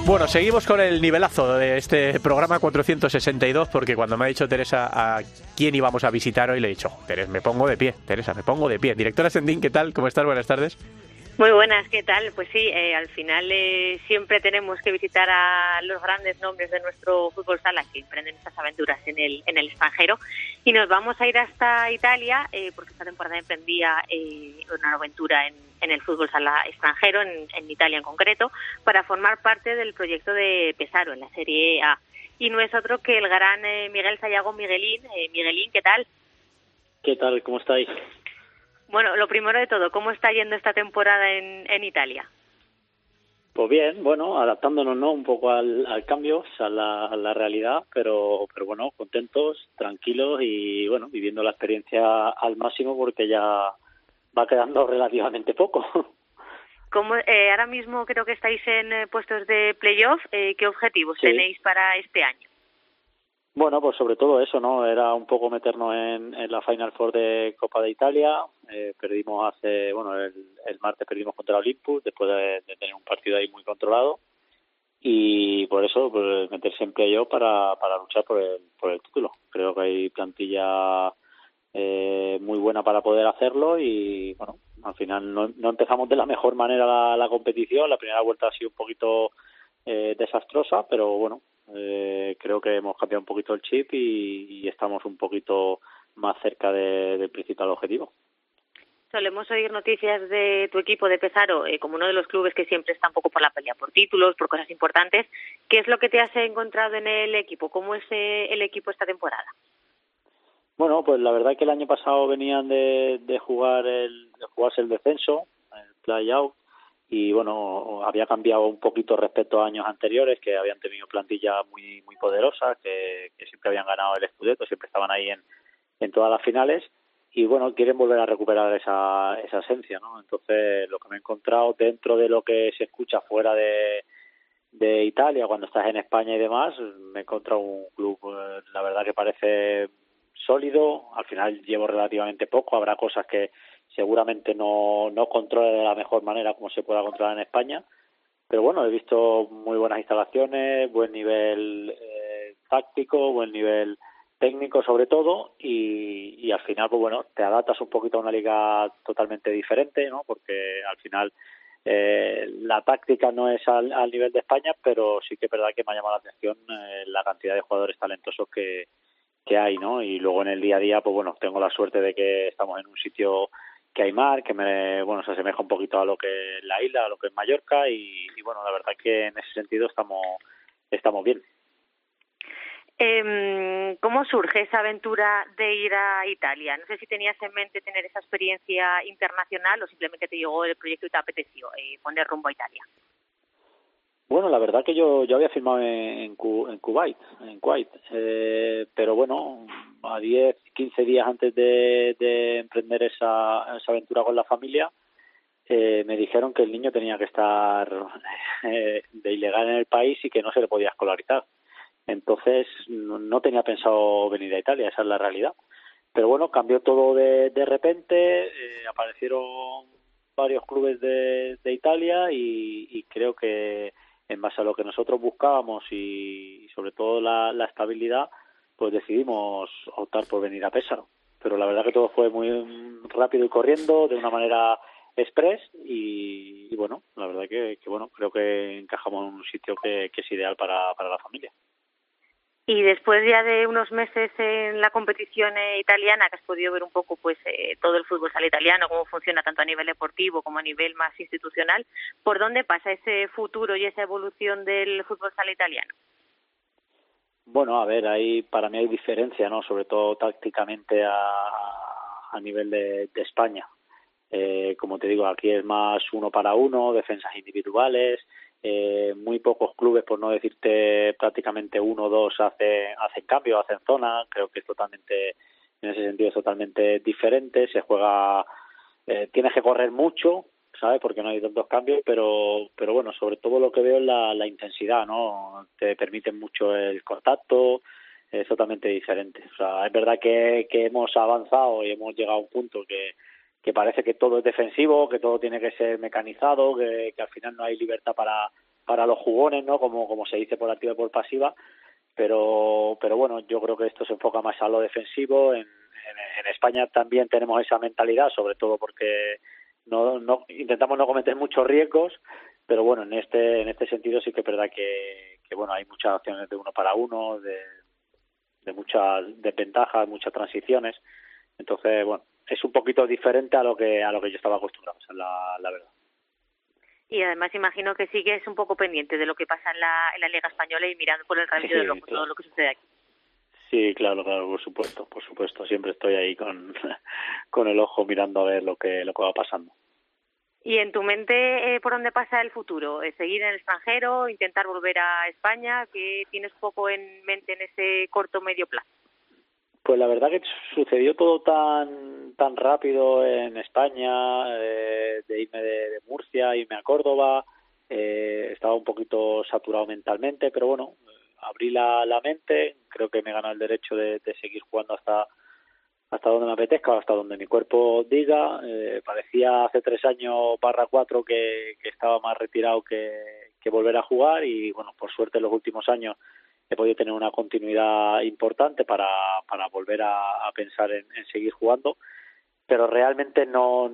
Bueno, seguimos con el nivelazo de este programa 462 porque cuando me ha dicho Teresa a quién íbamos a visitar hoy le he dicho, Teresa, me pongo de pie, Teresa, me pongo de pie. Directora Sendín, ¿qué tal? ¿Cómo estás? Buenas tardes. Muy buenas, ¿qué tal? Pues sí, eh, al final eh, siempre tenemos que visitar a los grandes nombres de nuestro fútbol sala que emprenden estas aventuras en el, en el extranjero. Y nos vamos a ir hasta Italia, eh, porque esta temporada emprendía una aventura en, en, el fútbol sala extranjero, en, en, Italia en concreto, para formar parte del proyecto de Pesaro en la Serie A. Y no es otro que el gran Miguel Sayago Miguelín. Miguelín, ¿qué tal? ¿Qué tal? ¿Cómo estáis? Bueno, lo primero de todo, ¿cómo está yendo esta temporada en, en Italia? Pues bien, bueno, adaptándonos ¿no? un poco al, al cambio, a la, a la realidad, pero, pero bueno, contentos, tranquilos y bueno, viviendo la experiencia al máximo porque ya va quedando relativamente poco. Como, eh, ahora mismo creo que estáis en eh, puestos de playoff. Eh, ¿Qué objetivos Sí. tenéis para este año? Bueno, pues sobre todo eso, ¿no? Era un poco meternos en, en la Final Four de Copa de Italia. Eh, perdimos hace, bueno, el, martes perdimos contra Olympus después de, de tener un partido ahí muy controlado. Y por eso, pues meterse en playoff para, para luchar por el, por el título. Creo que hay plantilla eh, muy buena para poder hacerlo y, bueno, al final no, no empezamos de la mejor manera la, la competición. La primera vuelta ha sido un poquito eh, desastrosa, pero bueno, eh, creo que hemos cambiado un poquito el chip y, y estamos un poquito más cerca de, del principal objetivo. Solemos oír noticias de tu equipo de Pesaro eh, como uno de los clubes que siempre está un poco por la pelea, por títulos, por cosas importantes. ¿Qué es lo que te has encontrado en el equipo? ¿Cómo es eh, el equipo esta temporada? Bueno, pues la verdad que el año pasado venían de, de jugar el, de jugarse el descenso, el play-out, y bueno, había cambiado un poquito respecto a años anteriores, que habían tenido plantillas muy muy poderosas, que, siempre habían ganado el Scudetto, siempre estaban ahí en, en todas las finales, y bueno, quieren volver a recuperar esa, esa esencia, ¿no? Entonces, lo que me he encontrado dentro de lo que se escucha fuera de, de Italia, cuando estás en España y demás, me he encontrado un club, eh, la verdad que parece sólido, al final llevo relativamente poco, habrá cosas que seguramente no, no controle de la mejor manera como se pueda controlar en España, pero bueno, he visto muy buenas instalaciones, buen nivel eh, táctico, buen nivel técnico sobre todo y, al final pues bueno te adaptas un poquito a una liga totalmente diferente no porque al final eh, la táctica no es al, al, nivel de España pero sí que es verdad que me ha llamado la atención eh, la cantidad de jugadores talentosos que, que hay no y luego en el día a día pues bueno tengo la suerte de que estamos en un sitio que hay mar que me bueno se asemeja un poquito a lo que es la isla a lo que es Mallorca y, y bueno la verdad que en ese sentido estamos estamos bien Eh, ¿Cómo surge esa aventura de ir a Italia? No sé si tenías en mente tener esa experiencia internacional o simplemente te llegó el proyecto y te apeteció eh, poner rumbo a Italia. Bueno, la verdad que yo, yo había firmado en, en Kuwait, en Kuwait, eh, pero bueno, a 10, 15 días antes de, de emprender esa, esa aventura con la familia, eh, me dijeron que el niño tenía que estar eh, de ilegal en el país y que no se le podía escolarizar. Entonces no, tenía pensado venir a Italia, esa es la realidad. Pero bueno, cambió todo de, de repente, eh, aparecieron varios clubes de, de Italia y, creo que en base a lo que nosotros buscábamos y, sobre todo la, estabilidad, pues decidimos optar por venir a Pésaro. Pero la verdad que todo fue muy rápido y corriendo, de una manera express y, bueno, la verdad que, bueno, creo que encajamos en un sitio que, que es ideal para, para la familia. Y después ya de unos meses en la competición eh, italiana, que has podido ver un poco pues eh, todo el fútbol sala italiano, cómo funciona tanto a nivel deportivo como a nivel más institucional, ¿por dónde pasa ese futuro y esa evolución del fútbol sala italiano? Bueno, a ver, ahí para mí hay diferencia, ¿no? Sobre todo tácticamente a, a nivel de, de España. Eh, como te digo, aquí es más uno para uno, defensas individuales, eh, muy pocos clubes, por no decirte prácticamente uno o dos, hacen, hacen cambio, hacen zona. Creo que es totalmente, en ese sentido, es totalmente diferente. Se juega, eh, tienes que correr mucho, ¿sabes? Porque no hay tantos cambios, pero, pero bueno, sobre todo lo que veo es la, la intensidad, ¿no? Te permiten mucho el contacto, es totalmente diferente. O sea, es verdad que, hemos avanzado y hemos llegado a un punto que que parece que todo es defensivo, que todo tiene que ser mecanizado, que, que al final no hay libertad para, para los jugones, ¿no? Como, como se dice por activa y por pasiva, pero, pero bueno, yo creo que esto se enfoca más a lo defensivo. En, en, en España también tenemos esa mentalidad, sobre todo porque no, no intentamos no cometer muchos riesgos, pero bueno, en este en este sentido sí que es verdad que, que bueno, hay muchas opciones de uno para uno, de, de muchas desventajas, muchas transiciones. Entonces, bueno, es un poquito diferente a lo que a lo que yo estaba acostumbrado, la, la verdad. Y además imagino que sigues un poco pendiente de lo que pasa en la, en la Liga Española y mirando por el rabillo Sí, del ojo todo lo que sucede aquí. Sí, claro, claro, por supuesto, por supuesto. Siempre estoy ahí con, con el ojo mirando a ver lo que lo que va pasando. ¿Y en tu mente eh, por dónde pasa el futuro? ¿Eh, ¿Seguir en el extranjero? ¿Intentar volver a España? ¿Qué tienes poco en mente en ese corto medio plazo? Pues la verdad que sucedió todo tan tan rápido en España, eh, de irme de, de Murcia, irme a Córdoba, eh, estaba un poquito saturado mentalmente, pero bueno, abrí la, la mente, creo que me ganó el derecho de, seguir jugando hasta hasta donde me apetezca, hasta donde mi cuerpo diga. Eh, parecía hace tres años barra cuatro que, estaba más retirado que, volver a jugar y bueno, por suerte en los últimos años he podido tener una continuidad importante para, para volver a, pensar en, en seguir jugando, pero realmente no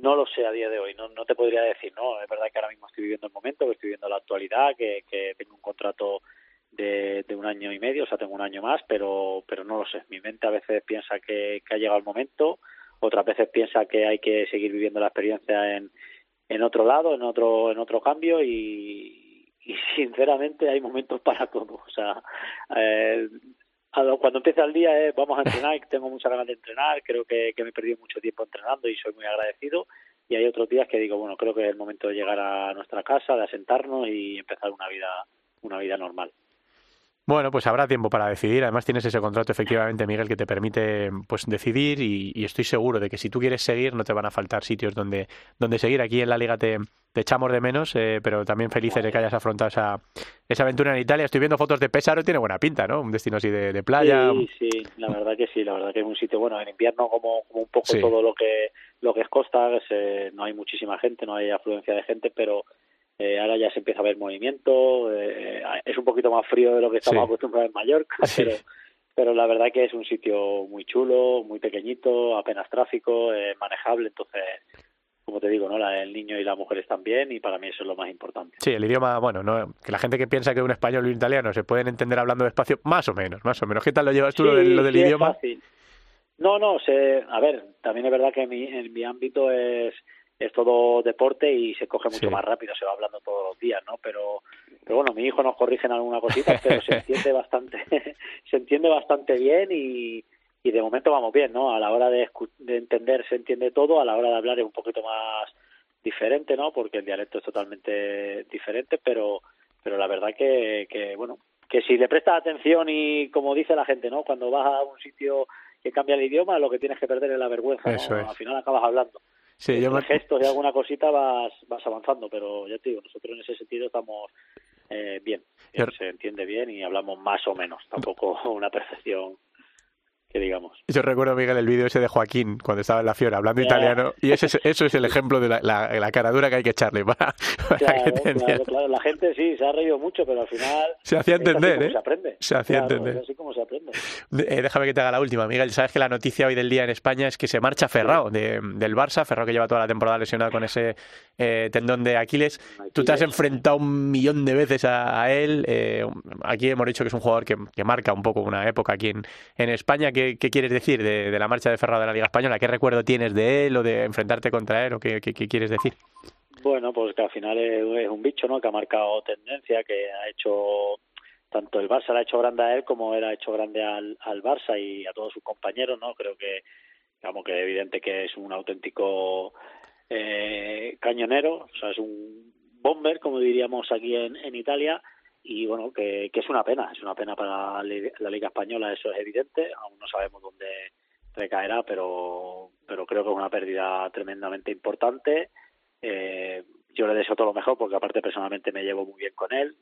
no lo sé a día de hoy, no, no te podría decir, no, es verdad que ahora mismo estoy viviendo el momento, que estoy viviendo la actualidad, que, que tengo un contrato de, de un año y medio, o sea, tengo un año más, pero, pero no lo sé. Mi mente a veces piensa que, que ha llegado el momento, otras veces piensa que hay que seguir viviendo la experiencia en, en otro lado, en otro, en otro cambio y, y sinceramente hay momentos para todo. O sea, eh, cuando empieza el día es vamos a entrenar, tengo muchas ganas de entrenar, creo que, que me he perdido mucho tiempo entrenando y soy muy agradecido. Y hay otros días que digo, bueno, creo que es el momento de llegar a nuestra casa, de asentarnos y empezar una vida, una vida normal. Bueno, pues habrá tiempo para decidir. Además tienes ese contrato efectivamente, Miguel, que te permite pues decidir y, y estoy seguro de que si tú quieres seguir no te van a faltar sitios donde, donde seguir. Aquí en la liga te, te echamos de menos, eh, pero también felices de que hayas afrontado esa, esa aventura en Italia. Estoy viendo fotos de Pesaro, tiene buena pinta, ¿no? Un destino así de, de playa. Sí, sí, la verdad que sí, la verdad que es un sitio bueno en invierno como, como un poco Sí. todo lo que lo que es costa, es, eh, no hay muchísima gente, no hay afluencia de gente, pero eh, ahora ya se empieza a ver movimiento, eh, es un poquito más frío de lo que estamos Sí. acostumbrados en Mallorca, pero pero la verdad que es un sitio muy chulo, muy pequeñito, apenas tráfico, eh, manejable, entonces como te digo, no, la, el niño y la mujer están bien y para mí eso es lo más importante. Sí, el idioma, bueno, no, que la gente que piensa que un español y un italiano se pueden entender hablando despacio, más o menos, más o menos. ¿Qué tal lo llevas tú lo del, lo del sí, es idioma? fácil. No, no, sé, a ver, también es verdad que mi, en mi ámbito es, es todo deporte y se coge mucho Sí. más rápido, se va hablando todos los días, ¿no? Pero, pero bueno, mi hijo nos corrige en alguna cosita, pero se entiende bastante, se entiende bastante bien y, y de momento vamos bien, ¿no? A la hora de, de entender se entiende todo, a la hora de hablar es un poquito más diferente, ¿no? Porque el dialecto es totalmente diferente, pero, pero la verdad que, que bueno, que si le prestas atención y como dice la gente, ¿no? Cuando vas a un sitio que cambia el idioma, lo que tienes que perder es la vergüenza, ¿no? Eso es. Al final acabas hablando. Sí, yo me- gestos y alguna cosita vas, vas avanzando, pero ya te digo, nosotros en ese sentido estamos eh, bien, se entiende bien y hablamos más o menos, tampoco una perfección que digamos. Yo recuerdo, Miguel, el vídeo ese de Joaquín cuando estaba en la Fiora hablando italiano y ese, es- eso es el ejemplo de la, la, la caradura que hay que echarle para, para que Claro, te claro, entienda. claro, la gente sí, se ha reído mucho, pero al final Se hacía entender, ¿eh? se aprende. Se hacía entender. Es así como se aprende. Eh, déjame que te haga la última, Miguel. Sabes que la noticia hoy del día en España es que se marcha Ferrao de, del Barça, Ferrao que lleva toda la temporada lesionado con ese eh, tendón de Aquiles. Tú te has Aquiles. enfrentado un millón de veces a, a él. eh, aquí hemos dicho que es un jugador que, que marca un poco una época aquí en, en España. ¿Qué, quieres decir de, la marcha de Ferrao de la Liga Española? ¿Qué recuerdo tienes de él o de enfrentarte contra él? ¿O qué, qué- qué quieres decir? Bueno, pues que al final es, un bicho, ¿no? Que ha marcado tendencia, que ha hecho tanto el Barça le ha hecho grande a él como él ha hecho grande al, Barça y a todos sus compañeros, ¿no? Creo que, digamos que es evidente que es un auténtico eh, cañonero, o sea, es un bomber, como diríamos aquí en Italia, y bueno, que, que es una pena, es una pena para la, Liga- la Liga Española, eso es evidente, aún no sabemos dónde recaerá, pero, pero creo que es una pérdida tremendamente importante. Eh, yo le deseo todo lo mejor porque aparte personalmente me llevo muy bien con él.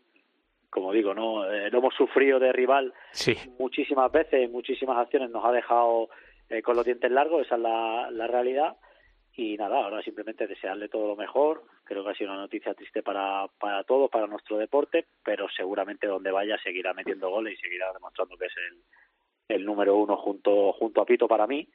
Como digo, no Eh, lo hemos sufrido de rival Sí. muchísimas veces, en muchísimas acciones nos ha dejado eh, con los dientes largos, esa es la, la realidad. Y nada, ahora simplemente desearle todo lo mejor. Creo que ha sido una noticia triste para, para todos, para nuestro deporte, pero seguramente donde vaya seguirá metiendo goles y seguirá demostrando que es el, el número uno junto junto a Pito para mí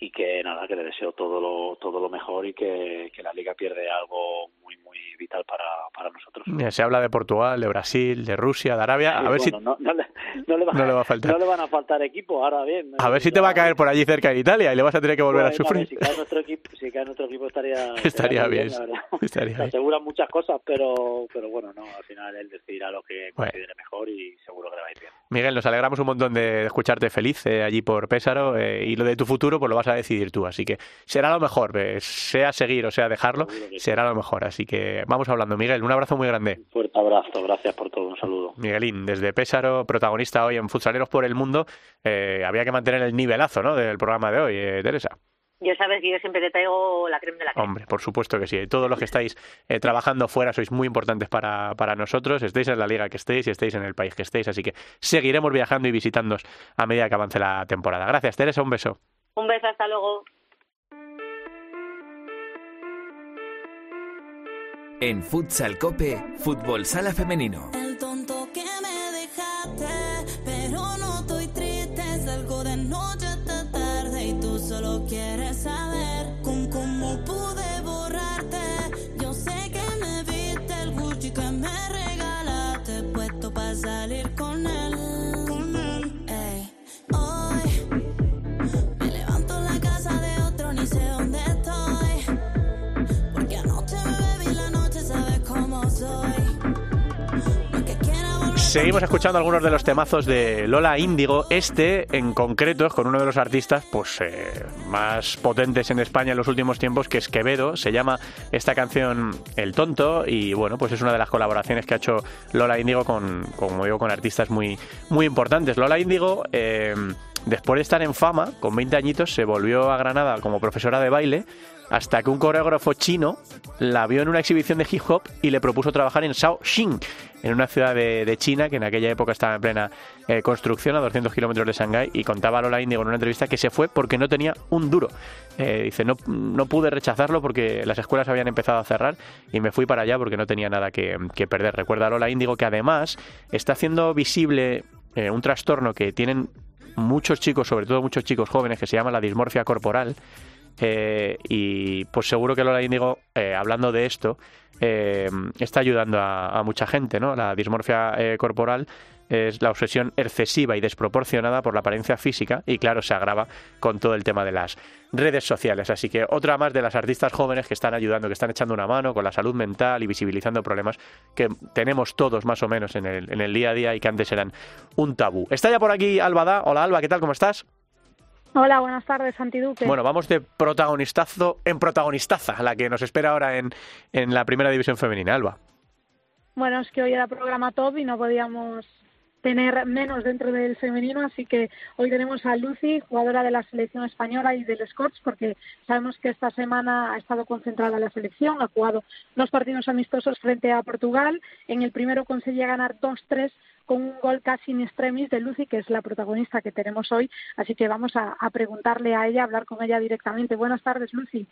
y que nada que le deseo todo lo todo lo mejor y que, que la liga pierde algo muy muy vital para, para nosotros. Se habla de Portugal de Brasil de Rusia de Arabia. A ver si no, no, le, no, le va, a faltar. no le van a faltar equipos ahora bien a ver si te va a caer por allí cerca de Italia y le vas a tener que volver a sufrir. si cae nuestro equipo si cae nuestro equipo estaría estaría, bien, estaría se aseguran muchas cosas pero pero bueno no al final él decidirá lo que considere mejor y seguro que le va a ir bien. Miguel nos alegramos un montón de escucharte feliz eh, allí por Pésaro eh, y lo de tu futuro pues lo vas a decidir tú, así que será lo mejor, eh, sea seguir o sea dejarlo, será lo mejor, así que vamos hablando. Miguel, un abrazo muy grande. Fuerte abrazo, gracias por todo, un saludo. Miguelín, desde Pésaro, protagonista hoy en Futsaleros por el Mundo, había que mantener el nivelazo ¿no? del programa de hoy, Teresa. Ya sabes que yo siempre te traigo la crema de la crema. Hombre, por supuesto que sí. Todos los que estáis eh, trabajando fuera sois muy importantes para, para nosotros. Estéis en la liga que estéis y estéis en el país que estéis. Así que seguiremos viajando y visitándoos a medida que avance la temporada. Gracias, Teresa. Un beso. Un beso, hasta luego. En Futsal Cope, Fútbol Sala Femenino. El Seguimos escuchando algunos de los temazos de Lola Índigo. Este, en concreto, es con uno de los artistas pues eh, más potentes en España en los últimos tiempos, que es Quevedo. Se llama esta canción El Tonto y bueno, pues es una de las colaboraciones que ha hecho Lola Índigo con, como digo, con artistas muy, muy importantes. Lola Índigo, eh, después de estar en fama, con 20 añitos, se volvió a Granada como profesora de baile hasta que un coreógrafo chino la vio en una exhibición de hip hop y le propuso trabajar en Shaoxing, en una ciudad de, China que en aquella época estaba en plena eh, construcción a 200 kilómetros de Shanghái y contaba Lola Índigo en una entrevista que se fue porque no tenía un duro. Eh, dice, no, no pude rechazarlo porque las escuelas habían empezado a cerrar y me fui para allá porque no tenía nada que, perder. Recuerda Lola Índigo que además está haciendo visible eh, un trastorno que tienen muchos chicos, sobre todo muchos chicos jóvenes, que se llama la dismorfia corporal. Y pues seguro que Lola Índigo, hablando de esto, eh, está ayudando a, mucha gente, ¿no? La dismorfia eh, corporal es la obsesión excesiva y desproporcionada por la apariencia física y claro, se agrava con todo el tema de las redes sociales. Así que otra más de las artistas jóvenes que están ayudando, que están echando una mano con la salud mental y visibilizando problemas que tenemos todos más o menos en el, en el día a día y que antes eran un tabú. Está ya por aquí Alba Hola Alba, ¿qué tal? ¿Cómo estás? Hola, buenas tardes, Santi Duque. Bueno, vamos de protagonistazo en protagonistaza, la que nos espera ahora en, en la primera división femenina, Alba. Bueno, es que hoy era programa top y no podíamos tener menos dentro del femenino, así que hoy tenemos a Lucy, jugadora de la selección española y del Scorch, porque sabemos que esta semana ha estado concentrada la selección, ha jugado dos partidos amistosos frente a Portugal, en el primero conseguía ganar 2-3 con un gol casi in extremis de Lucy, que es la protagonista que tenemos hoy. Así que vamos a, preguntarle a ella, hablar con ella directamente. Buenas tardes, Lucy.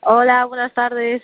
Hola, buenas tardes.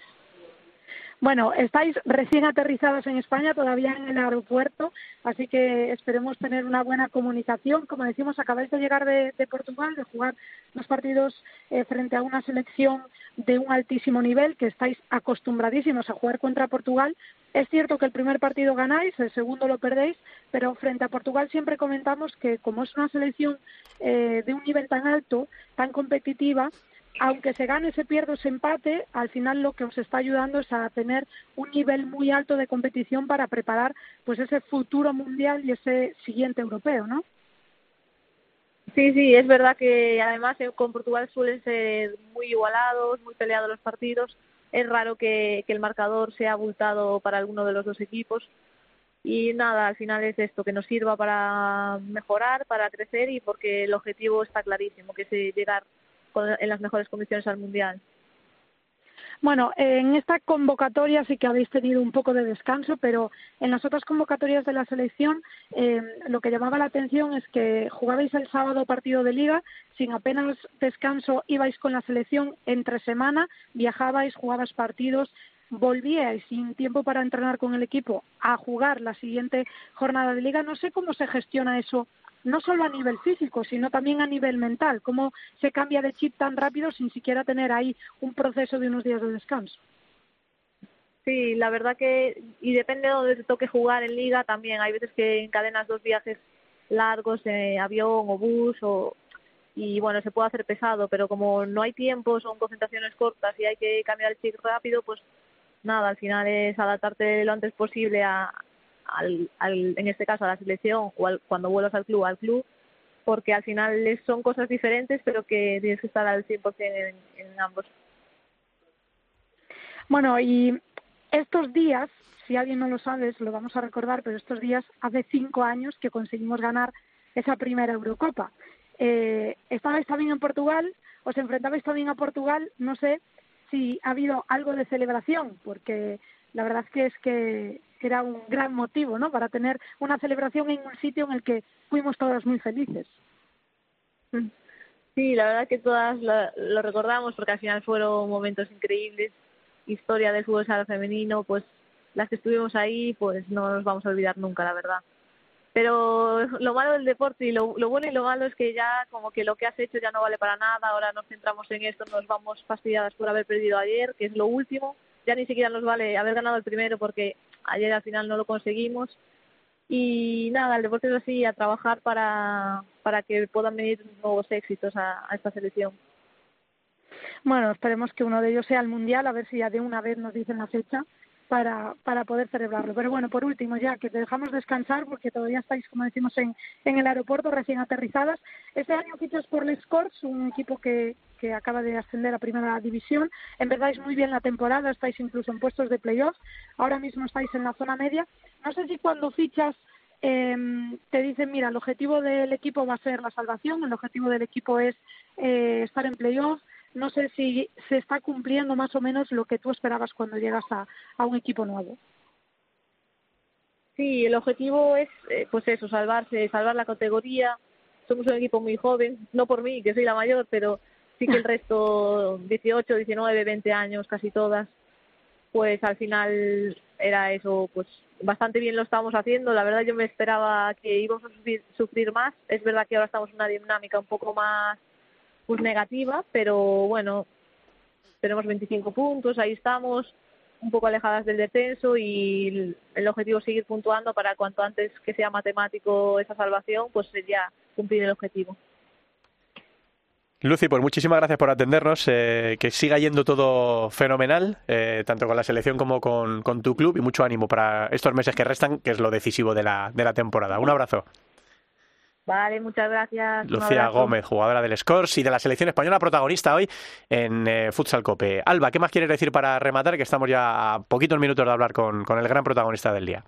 Bueno, estáis recién aterrizados en España, todavía en el aeropuerto, así que esperemos tener una buena comunicación. Como decimos, acabáis de llegar de, Portugal, de jugar dos partidos eh, frente a una selección de un altísimo nivel, que estáis acostumbradísimos a jugar contra Portugal. Es cierto que el primer partido ganáis, el segundo lo perdéis, pero frente a Portugal siempre comentamos que como es una selección eh, de un nivel tan alto, tan competitiva, aunque se gane, se pierda o se empate, al final lo que os está ayudando es a tener un nivel muy alto de competición para preparar pues ese futuro mundial y ese siguiente europeo, ¿no? Sí, sí, es verdad que además eh, con Portugal suelen ser muy igualados, muy peleados los partidos. Es raro que, que el marcador sea abultado para alguno de los dos equipos. Y nada, al final es esto, que nos sirva para mejorar, para crecer y porque el objetivo está clarísimo, que es llegar en las mejores condiciones al Mundial. Bueno, en esta convocatoria sí que habéis tenido un poco de descanso, pero en las otras convocatorias de la selección eh, lo que llamaba la atención es que jugabais el sábado partido de liga, sin apenas descanso ibais con la selección entre semana, viajabais, jugabais partidos, volvíais sin tiempo para entrenar con el equipo a jugar la siguiente jornada de liga. No sé cómo se gestiona eso no solo a nivel físico, sino también a nivel mental, cómo se cambia de chip tan rápido sin siquiera tener ahí un proceso de unos días de descanso. Sí, la verdad que, y depende de dónde te toque jugar en liga también, hay veces que encadenas dos viajes largos, eh, avión o bus, o, y bueno, se puede hacer pesado, pero como no hay tiempo, son concentraciones cortas y hay que cambiar el chip rápido, pues nada, al final es adaptarte lo antes posible a, al, al, en este caso a la selección o cuando vuelvas al club, al club, porque al final son cosas diferentes, pero que tienes que estar al 100% en, en ambos. Bueno, y estos días, si alguien no lo sabe, lo vamos a recordar, pero estos días hace cinco años que conseguimos ganar esa primera Eurocopa. Eh, estabais también en Portugal, os enfrentabais también a Portugal, no sé si ha habido algo de celebración, porque la verdad que es que era un gran motivo, ¿no? Para tener una celebración en un sitio en el que fuimos todas muy felices. Sí, la verdad que todas lo, recordamos porque al final fueron momentos increíbles, historia del fútbol sala femenino, pues las que estuvimos ahí, pues no nos vamos a olvidar nunca, la verdad. Pero lo malo del deporte y lo, lo bueno y lo malo es que ya como que lo que has hecho ya no vale para nada, ahora nos centramos en esto, nos vamos fastidiadas por haber perdido ayer, que es lo último, ya ni siquiera nos vale haber ganado el primero porque ayer al final no lo conseguimos. Y nada, el deporte es así, a trabajar para, para que puedan venir nuevos éxitos a, a esta selección. Bueno, esperemos que uno de ellos sea el Mundial, a ver si ya de una vez nos dicen la fecha para, para poder celebrarlo. Pero bueno, por último, ya que te dejamos descansar porque todavía estáis, como decimos, en, en el aeropuerto recién aterrizadas. Este año fichas por Les Corts, un equipo que, que acaba de ascender a primera división. Empezáis muy bien la temporada, estáis incluso en puestos de playoff. Ahora mismo estáis en la zona media. No sé si cuando fichas eh, te dicen, mira, el objetivo del equipo va a ser la salvación, el objetivo del equipo es eh, estar en playoff no sé si se está cumpliendo más o menos lo que tú esperabas cuando llegas a, a un equipo nuevo. Sí, el objetivo es, eh, pues eso, salvarse, salvar la categoría. Somos un equipo muy joven, no por mí, que soy la mayor, pero sí que el resto, 18, 19, 20 años, casi todas, pues al final era eso, pues bastante bien lo estábamos haciendo. La verdad yo me esperaba que íbamos a sufrir, sufrir más. Es verdad que ahora estamos en una dinámica un poco más pues negativa, pero bueno, tenemos 25 puntos, ahí estamos, un poco alejadas del descenso y el objetivo es seguir puntuando para cuanto antes que sea matemático esa salvación, pues sería cumplir el objetivo. Lucy, pues muchísimas gracias por atendernos. Eh, que siga yendo todo fenomenal, eh, tanto con la selección como con, con, tu club, y mucho ánimo para estos meses que restan, que es lo decisivo de la, de la temporada. Un abrazo. Vale, muchas gracias. Lucía Gómez, jugadora del Scores y de la selección española, protagonista hoy en eh, Futsal Cope. Alba, ¿qué más quieres decir para rematar? Que estamos ya a poquitos minutos de hablar con, con el gran protagonista del día.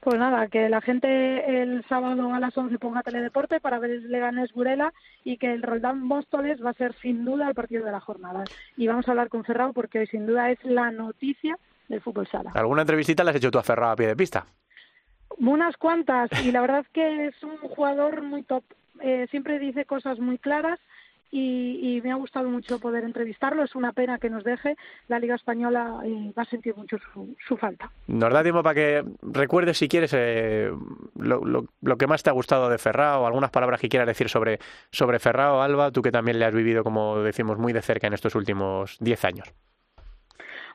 Pues nada, que la gente el sábado a las 11 ponga teledeporte para ver el Leganés Burela y que el Roldán Móstoles va a ser sin duda el partido de la jornada. Y vamos a hablar con Ferrao porque hoy sin duda es la noticia del fútbol sala. ¿Alguna entrevistita le has hecho tú a Ferrao a pie de pista? Unas cuantas, y la verdad que es un jugador muy top. Eh, siempre dice cosas muy claras y, me ha gustado mucho poder entrevistarlo. Es una pena que nos deje. La Liga Española eh, va a sentir mucho su, su, falta. Nos da tiempo para que recuerdes, si quieres, eh, lo, lo, lo, que más te ha gustado de Ferrao, algunas palabras que quieras decir sobre, sobre Ferrao, Alba, tú que también le has vivido, como decimos, muy de cerca en estos últimos diez años.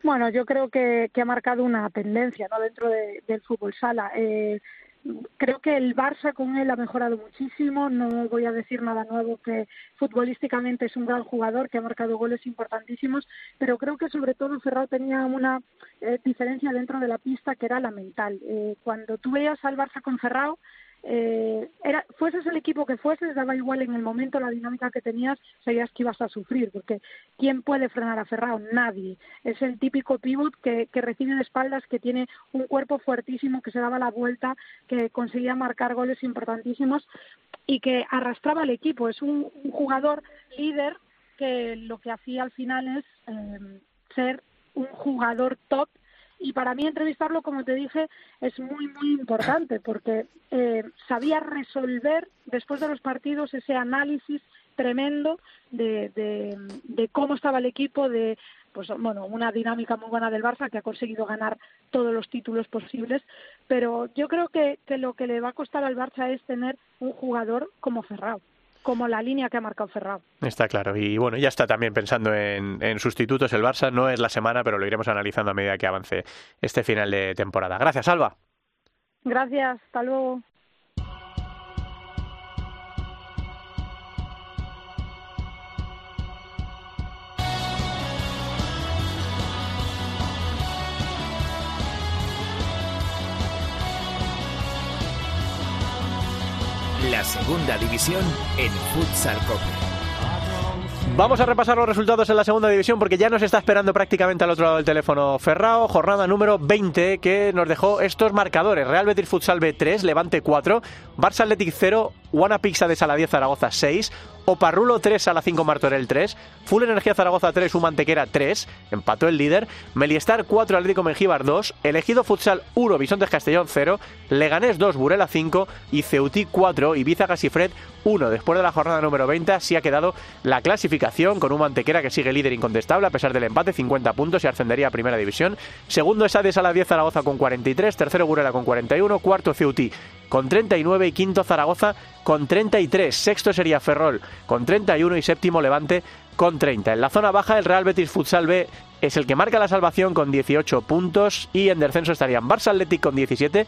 Bueno, yo creo que, ha marcado una tendencia ¿no? dentro de, del fútbol sala. Eh, creo que el Barça con él ha mejorado muchísimo. No voy a decir nada nuevo que futbolísticamente es un gran jugador que ha marcado goles importantísimos, pero creo que sobre todo Ferrao tenía una eh, diferencia dentro de la pista que era la mental. Eh, cuando tú veías al Barça con Ferrao, eh, era, fueses el equipo que fueses, daba igual en el momento la dinámica que tenías, sabías que ibas a sufrir, porque ¿quién puede frenar a Ferrao? Nadie. Es el típico pivot que, que recibe de espaldas, que tiene un cuerpo fuertísimo, que se daba la vuelta, que conseguía marcar goles importantísimos y que arrastraba al equipo. Es un, un jugador líder que lo que hacía al final es eh, ser un jugador top y para mí entrevistarlo, como te dije, es muy, muy importante porque eh, sabía resolver después de los partidos ese análisis tremendo de, de, de cómo estaba el equipo, de pues bueno, una dinámica muy buena del Barça que ha conseguido ganar todos los títulos posibles, pero yo creo que, que lo que le va a costar al Barça es tener un jugador como Ferrao como la línea que ha marcado Ferrao. Está claro. Y bueno, ya está también pensando en, en, sustitutos el Barça. No es la semana, pero lo iremos analizando a medida que avance este final de temporada. Gracias, Alba. Gracias. Hasta luego. Segunda división en Futsal Cope. Vamos a repasar los resultados en la segunda división porque ya nos está esperando prácticamente al otro lado del teléfono Ferrao, jornada número 20 que nos dejó estos marcadores. Real Betis Futsal B3, Levante 4, Barça Athletic 0, Guana Pixa de Sala 10 Zaragoza 6, Oparrulo 3 a la 5 Martorell 3, Full Energía Zaragoza 3, Humantequera 3, empató el líder, Meliestar 4, Atlético Mengíbar 2, Elegido Futsal 1, Bisontes Castellón 0, Leganés 2, Burela 5 y Ceutí 4, Ibiza Gasifred 1. Después de la jornada número 20 así ha quedado la clasificación con un Mantequera que sigue líder incontestable a pesar del empate, 50 puntos y ascendería a Primera División. Segundo es Ades a la 10 Zaragoza con 43, tercero Burela con 41, cuarto Ceutí con 39 y quinto Zaragoza con 33. Sexto sería Ferrol con 31 y séptimo Levante con 30. En la zona baja el Real Betis Futsal B es el que marca la salvación con 18 puntos y en descenso estarían Barça Athletic con 17,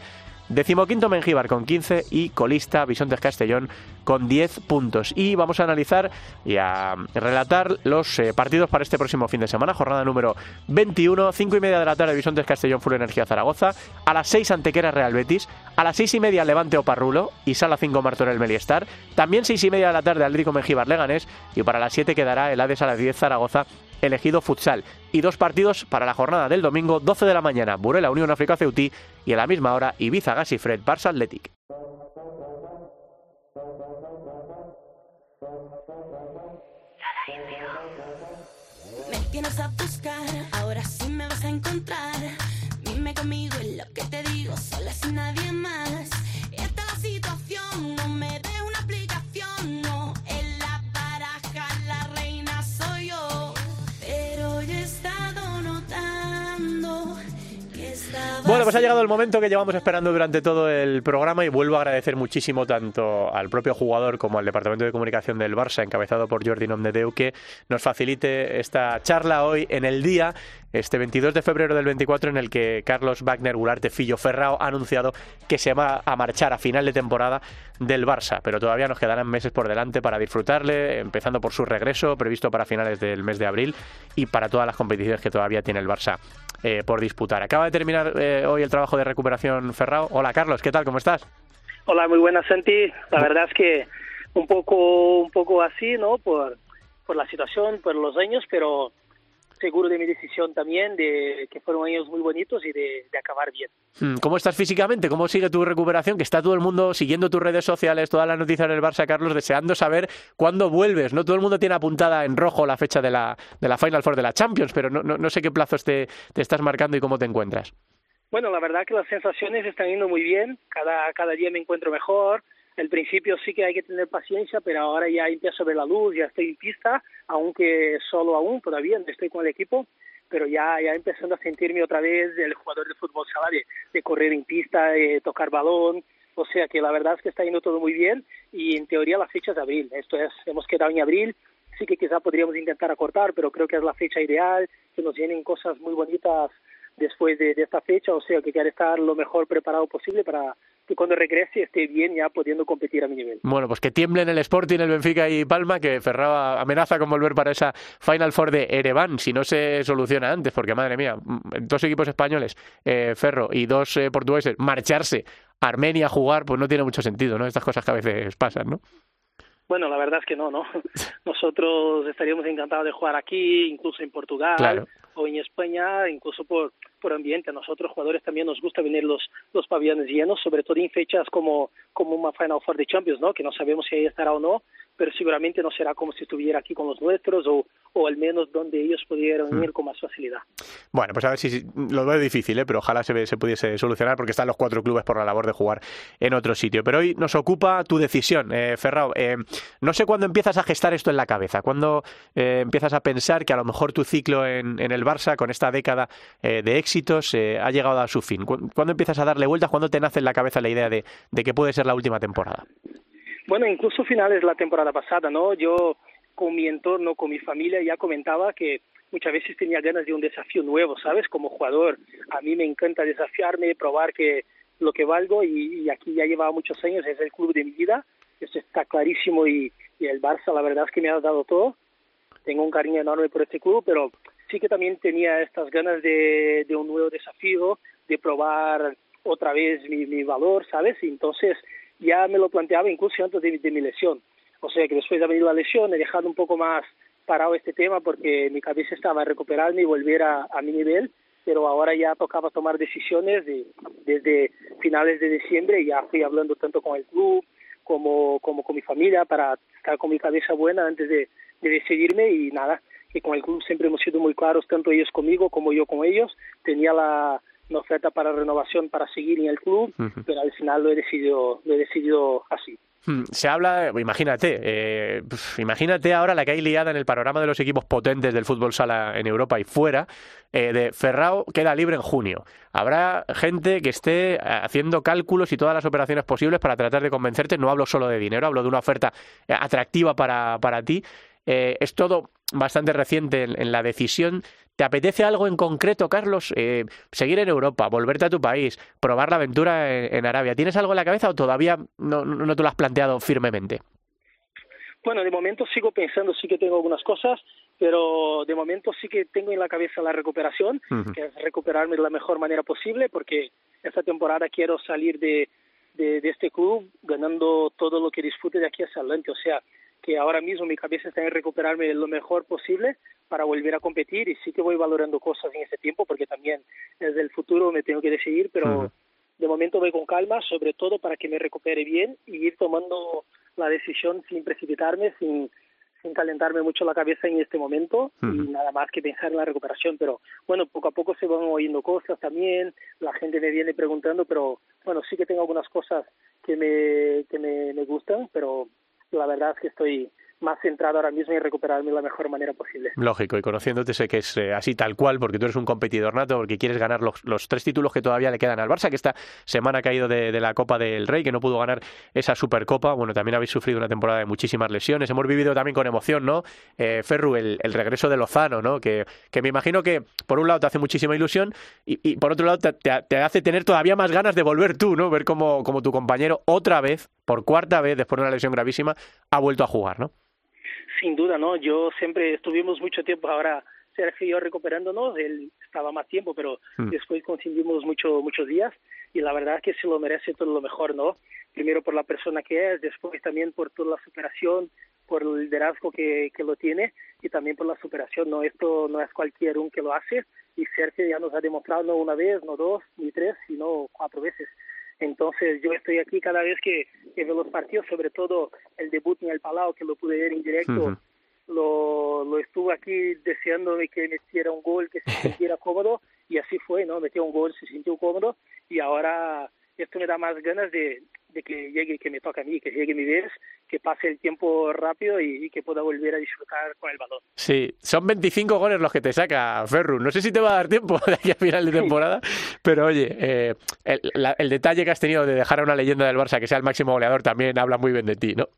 Decimoquinto Mengíbar con 15 y colista Bisontes Castellón con 10 puntos. Y vamos a analizar y a relatar los eh, partidos para este próximo fin de semana. Jornada número 21, 5 y media de la tarde Bisontes Castellón Full Energía Zaragoza. A las 6 Antequera Real Betis. A las 6 y media Levante Oparrulo y Sala 5 Martorell Meliestar. También 6 y media de la tarde Atlético Mengíbar Leganés. Y para las 7 quedará el Hades a las 10 Zaragoza elegido futsal. Y dos partidos para la jornada del domingo, 12 de la mañana, Burela Unión África Ceutí y a la misma hora Ibiza Gasifred Barça Athletic. Dime conmigo en lo que te digo, sola sin nadie más. Esta es la situación, no me de una aplicación, no. En la baraja la reina soy yo. Pero yo he estado notando que estabas Bueno, pues ha llegado el momento que llevamos esperando durante todo el programa y vuelvo a agradecer muchísimo tanto al propio jugador como al Departamento de Comunicación del Barça, encabezado por Jordi Nomdedeu, que nos facilite esta charla hoy en el día, este 22 de febrero del 24, en el que Carlos Wagner Gularte Fillo Ferrao ha anunciado que se va a marchar a final de temporada del Barça, pero todavía nos quedarán meses por delante para disfrutarle, empezando por su regreso, previsto para finales del mes de abril, y para todas las competiciones que todavía tiene el Barça eh, por disputar. Acaba de terminar eh, hoy el trabajo de recuperación Ferrao. Hola Carlos, ¿qué tal? ¿Cómo estás? Hola, muy buenas, Santi. La verdad es que un poco, un poco así, ¿no? Por, por la situación, por los años, pero seguro de mi decisión también, de que fueron años muy bonitos y de, de acabar bien. Mm, ¿Cómo estás físicamente? ¿Cómo sigue tu recuperación? Que está todo el mundo siguiendo tus redes sociales, todas las noticias del Barça, Carlos, deseando saber cuándo vuelves. No todo el mundo tiene apuntada en rojo la fecha de la, de la Final Four de la Champions, pero no, no, no sé qué plazos te, te estás marcando y cómo te encuentras. Bueno, la verdad que las sensaciones están yendo muy bien, cada, cada día me encuentro mejor. Al principio sí que hay que tener paciencia, pero ahora ya empiezo a ver la luz, ya estoy en pista, aunque solo aún todavía no estoy con el equipo, pero ya, ya empezando a sentirme otra vez el jugador de fútbol sala, de, de correr en pista, de tocar balón, o sea que la verdad es que está yendo todo muy bien y en teoría la fecha es abril, esto es, hemos quedado en abril, sí que quizá podríamos intentar acortar, pero creo que es la fecha ideal, que nos vienen cosas muy bonitas después de, de esta fecha, o sea que quiero estar lo mejor preparado posible para que cuando regrese esté bien ya pudiendo competir a mi nivel. Bueno, pues que tiemblen el Sporting, el Benfica y Palma, que Ferrao amenaza con volver para esa Final Four de Ereván, si no se soluciona antes, porque madre mía, dos equipos españoles, eh, Ferro y dos eh, portugueses, marcharse a Armenia a jugar, pues no tiene mucho sentido, ¿no? Estas cosas que a veces pasan, ¿no? Bueno, la verdad es que no, ¿no? Nosotros estaríamos encantados de jugar aquí, incluso en Portugal Claro. O en España, incluso por, por ambiente. A nosotros jugadores también nos gusta venir los, los pabellones llenos, sobre todo en fechas como, como una Final Four de Champions, ¿no? Que no sabemos si ahí estará o no, pero seguramente no será como si estuviera aquí con los nuestros o, o al menos donde ellos pudieran ir con más facilidad. Bueno, pues a ver si lo veo difícil, ¿eh? pero ojalá se, se pudiese solucionar porque están los cuatro clubes por la labor de jugar en otro sitio. Pero hoy nos ocupa tu decisión, eh, Ferrao. Eh, no sé cuándo empiezas a gestar esto en la cabeza, cuándo eh, empiezas a pensar que a lo mejor tu ciclo en, en el Barça, con esta década eh, de éxitos, eh, ha llegado a su fin. ¿Cu- ¿Cuándo empiezas a darle vueltas? ¿Cuándo te nace en la cabeza la idea de, de que puede ser la última temporada? Bueno, incluso finales la temporada pasada, ¿no? Yo con mi entorno, con mi familia, ya comentaba que muchas veces tenía ganas de un desafío nuevo, ¿sabes? Como jugador, a mí me encanta desafiarme, probar que lo que valgo y, y aquí ya llevaba muchos años, es el club de mi vida, eso está clarísimo y, y el Barça la verdad es que me ha dado todo, tengo un cariño enorme por este club, pero sí que también tenía estas ganas de, de un nuevo desafío, de probar otra vez mi, mi valor, ¿sabes? Y entonces ya me lo planteaba incluso antes de, de mi lesión. O sea que después de haber venido la lesión he dejado un poco más parado este tema porque mi cabeza estaba en recuperarme y volver a, a mi nivel, pero ahora ya tocaba tomar decisiones de, desde finales de diciembre, ya fui hablando tanto con el club como, como con mi familia para estar con mi cabeza buena antes de decidirme y nada, que con el club siempre hemos sido muy claros, tanto ellos conmigo como yo con ellos. Tenía la, la oferta para renovación para seguir en el club, pero al final lo he decidido, lo he decidido así. Hmm, Se habla, imagínate, eh, imagínate ahora la que hay liada en el panorama de los equipos potentes del fútbol sala en Europa y fuera, eh, de Ferrao queda libre en junio. Habrá gente que esté eh, haciendo cálculos y todas las operaciones posibles para tratar de convencerte. No hablo solo de dinero, hablo de una oferta eh, atractiva para, para ti. Eh, es todo bastante reciente en, en la decisión. ¿Te apetece algo en concreto, Carlos? Eh, seguir en Europa, volverte a tu país, probar la aventura en, en Arabia. ¿Tienes algo en la cabeza o todavía no, no, te lo has planteado firmemente? Bueno, de momento sigo pensando, sí que tengo algunas cosas, pero de momento sí que tengo en la cabeza la recuperación, que es recuperarme de la mejor manera posible, porque esta temporada quiero salir de, de, de este club ganando todo lo que disfrute de aquí hacia adelante. O sea, que ahora mismo mi cabeza está en recuperarme lo mejor posible para volver a competir y sí que voy valorando cosas en ese tiempo, porque también desde el futuro me tengo que decidir, pero de momento voy con calma, sobre todo para que me recupere bien y ir tomando la decisión sin precipitarme, sin, sin calentarme mucho la cabeza en este momento y nada más que pensar en la recuperación. Pero bueno, poco a poco se van oyendo cosas también, la gente me viene preguntando, pero bueno, sí que tengo algunas cosas que me, que me, me gustan, pero la verdad es que estoy más centrado ahora mismo en recuperarme de la mejor manera posible. Lógico, y conociéndote sé que es eh, así tal cual, porque tú eres un competidor nato, porque quieres ganar los, tres títulos que todavía le quedan al Barça, que esta semana ha caído de, la Copa del Rey, que no pudo ganar esa Supercopa. Bueno, también habéis sufrido una temporada de muchísimas lesiones. Hemos vivido también con emoción, ¿no? Eh, Ferru, el, regreso de Lozano, ¿no? Que, que me imagino que por un lado te hace muchísima ilusión y, y por otro lado te hace tener todavía más ganas de volver tú, ¿no? Ver cómo, cómo tu compañero otra vez, por cuarta vez, después de una lesión gravísima, ha vuelto a jugar, ¿no? Sin duda, ¿no? Yo siempre estuvimos mucho tiempo ahora, Sergio y yo recuperándonos, él estaba más tiempo, pero Mm. después coincidimos mucho, muchos días y la verdad que se lo merece todo lo mejor, ¿no? Primero por la persona que es, después también por toda la superación, por el liderazgo que, que lo tiene y también por la superación, ¿no? Esto no es cualquier un que lo hace y Sergio ya nos ha demostrado no una vez, no dos, ni tres, sino cuatro veces. Entonces yo estoy aquí cada vez que, que veo los partidos, sobre todo el debut en el Palau, que lo pude ver en directo, lo, lo estuve aquí deseando de que metiera un gol, que se sintiera cómodo, y así fue, ¿no? Metió un gol, se sintió cómodo, y ahora esto me da más ganas de, de que llegue, que me toque a mí, que llegue mi vez, que pase el tiempo rápido y, y que pueda volver a disfrutar con el balón. Sí, son 25 goles los que te saca Ferru. No sé si te va a dar tiempo de aquí a final de temporada, pero oye, eh, el, la- el detalle que has tenido de dejar a una leyenda del Barça que sea el máximo goleador también habla muy bien de ti, ¿no?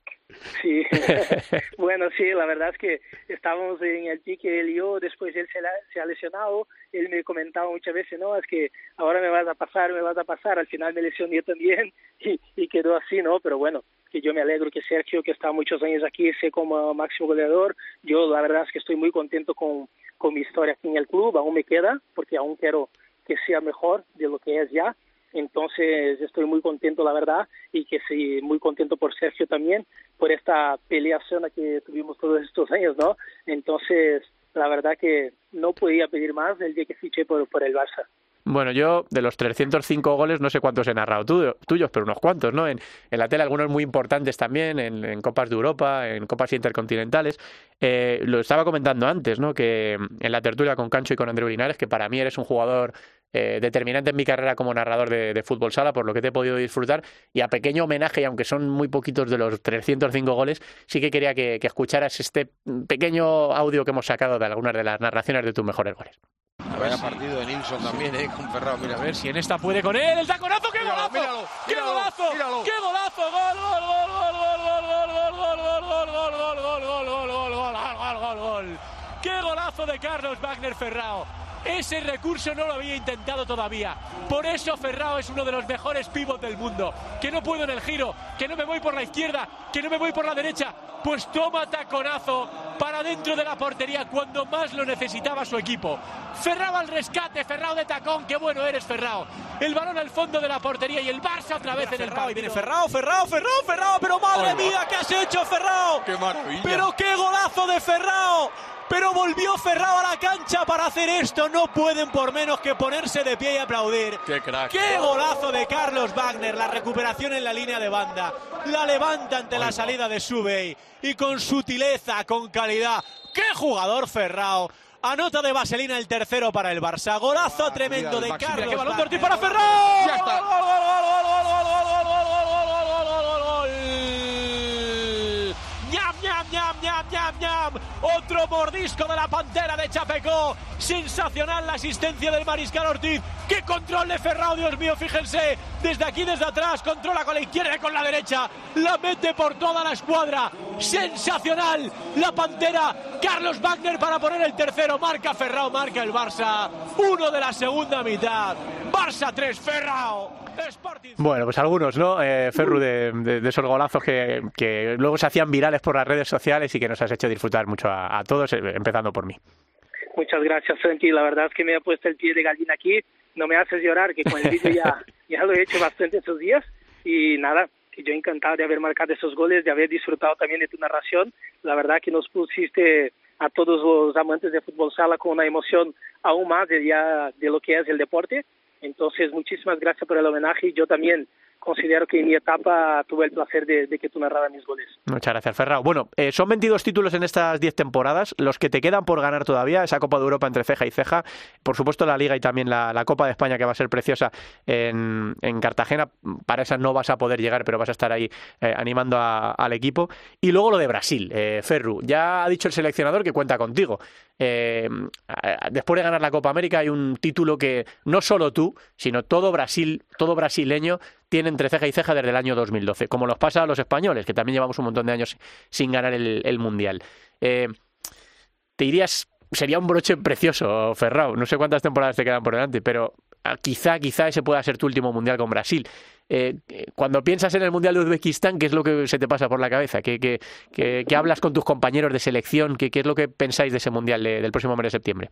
Sí, bueno, sí, la verdad es que estábamos en el pique él y yo, después él se, la- se ha lesionado, él me comentaba muchas veces, no, es que ahora me vas a pasar, me vas a pasar, al final me lesioné también y, y quedó así, ¿no? Pero bueno, que yo me alegro que Sergio, que está muchos años aquí, sea como máximo goleador, yo la verdad es que estoy muy contento con, con mi historia aquí en el club, aún me queda, porque aún quiero que sea mejor de lo que es ya, entonces estoy muy contento, la verdad, y que sí, muy contento por Sergio también, por esta peleación que tuvimos todos estos años, ¿no? Entonces, la verdad que no podía pedir más el día que fiché por, por el Barça. Bueno, yo de los 305 goles no sé cuántos he narrado tuyos, pero unos cuantos, ¿no? En, la tele algunos muy importantes también, en, Copas de Europa, en Copas Intercontinentales. Eh, lo estaba comentando antes, ¿no? Que en la tertulia con Cancho y con Andreu Linares, que para mí eres un jugador eh, determinante en mi carrera como narrador de, fútbol sala, por lo que te he podido disfrutar. Y a pequeño homenaje, y aunque son muy poquitos de los 305 goles, sí que quería que, escucharas este pequeño audio que hemos sacado de algunas de las narraciones de tus mejores goles. Vaya partido de Nilsson también, ¿eh? Con Ferrao, mira a ver si en esta puede con él. ¡El taconazo! ¡Qué golazo! ¡Qué golazo! ¡Qué golazo! ¡Gol, gol, gol, gol, gol, gol, gol, gol, gol, gol, gol, gol, gol, gol, gol, gol, gol, gol! ¡Qué golazo de Carlos Wagner Ferrao! Ese recurso no lo había intentado todavía. Por eso Ferrao es uno de los mejores pivots del mundo. Que no puedo en el giro, que no me voy por la izquierda, que no me voy por la derecha. Pues toma taconazo para dentro de la portería cuando más lo necesitaba su equipo. Ferrao al rescate, Ferrao de tacón, qué bueno eres Ferrao. El balón al fondo de la portería y el Barça otra vez en el partido. Y viene Ferrao, Ferrao, Ferrao, Ferrao, pero madre mía, ¿qué has hecho Ferrao? ¡Qué maravilla! Pero qué golazo de Ferrao pero volvió Ferrao a la cancha para hacer esto. No pueden por menos que ponerse de pie y aplaudir. ¡Qué crack! ¡Qué golazo de Carlos Wagner! La recuperación en la línea de banda. La levanta ante la salida de Subey. Y con sutileza, con calidad. ¡Qué jugador Ferrao! Anota de Vaselina el tercero para el Barça. Golazo tremendo de Carlos. ¡Qué balón de para Ferrao! ¡Ya está! ñam, ñam, ñam, ñam. Otro mordisco de la pantera de Chapecó. Sensacional la asistencia del Mariscal Ortiz. ¡Qué control de Ferrao, Dios mío! Fíjense, desde aquí, desde atrás, controla con la izquierda y con la derecha. La mete por toda la escuadra. Sensacional la pantera. Carlos Wagner para poner el tercero. Marca Ferrao, marca el Barça. Uno de la segunda mitad. Barça 3, Ferrao. Bueno, pues algunos, ¿no? Eh, Ferru, de, esos golazos que, luego se hacían virales por las redes sociales y que nos has hecho disfrutar mucho a, todos, eh, empezando por mí. Muchas gracias, Frankie. La verdad es que me ha puesto el pie de gallina aquí. No me haces llorar, que con el vídeo ya, ya lo he hecho bastante estos días. Y nada, que yo encantado de haber marcado esos goles, de haber disfrutado también de tu narración. La verdad que nos pusiste a todos los amantes de fútbol sala con una emoción aún más de, ya, de lo que es el deporte entonces, muchísimas gracias por el homenaje yo también considero que en mi etapa tuve el placer de, que tú narraras mis goles. Muchas gracias, Ferrao. Bueno, eh, son 22 títulos en estas 10 temporadas, los que te quedan por ganar todavía, esa Copa de Europa entre ceja y ceja, por supuesto la Liga y también la, Copa de España que va a ser preciosa en, Cartagena, para esa no vas a poder llegar, pero vas a estar ahí eh, animando al equipo. Y luego lo de Brasil, eh, Ferru, ya ha dicho el seleccionador que cuenta contigo. después de ganar la Copa América hay un título que no solo tú, sino todo Brasil, todo brasileño tiene entre ceja y ceja desde el año 2012, como nos pasa a los españoles, que también llevamos un montón de años sin ganar el, Mundial. Eh, te dirías, sería un broche precioso, Ferrao, no sé cuántas temporadas te quedan por delante, pero ah, quizá, quizá ese pueda ser tu último Mundial con Brasil. Eh, cuando piensas en el Mundial de Uzbekistán, ¿qué es lo que se te pasa por la cabeza? ¿Qué, qué, hablas con tus compañeros de selección? ¿Qué, es lo que pensáis de ese Mundial del próximo mes de septiembre?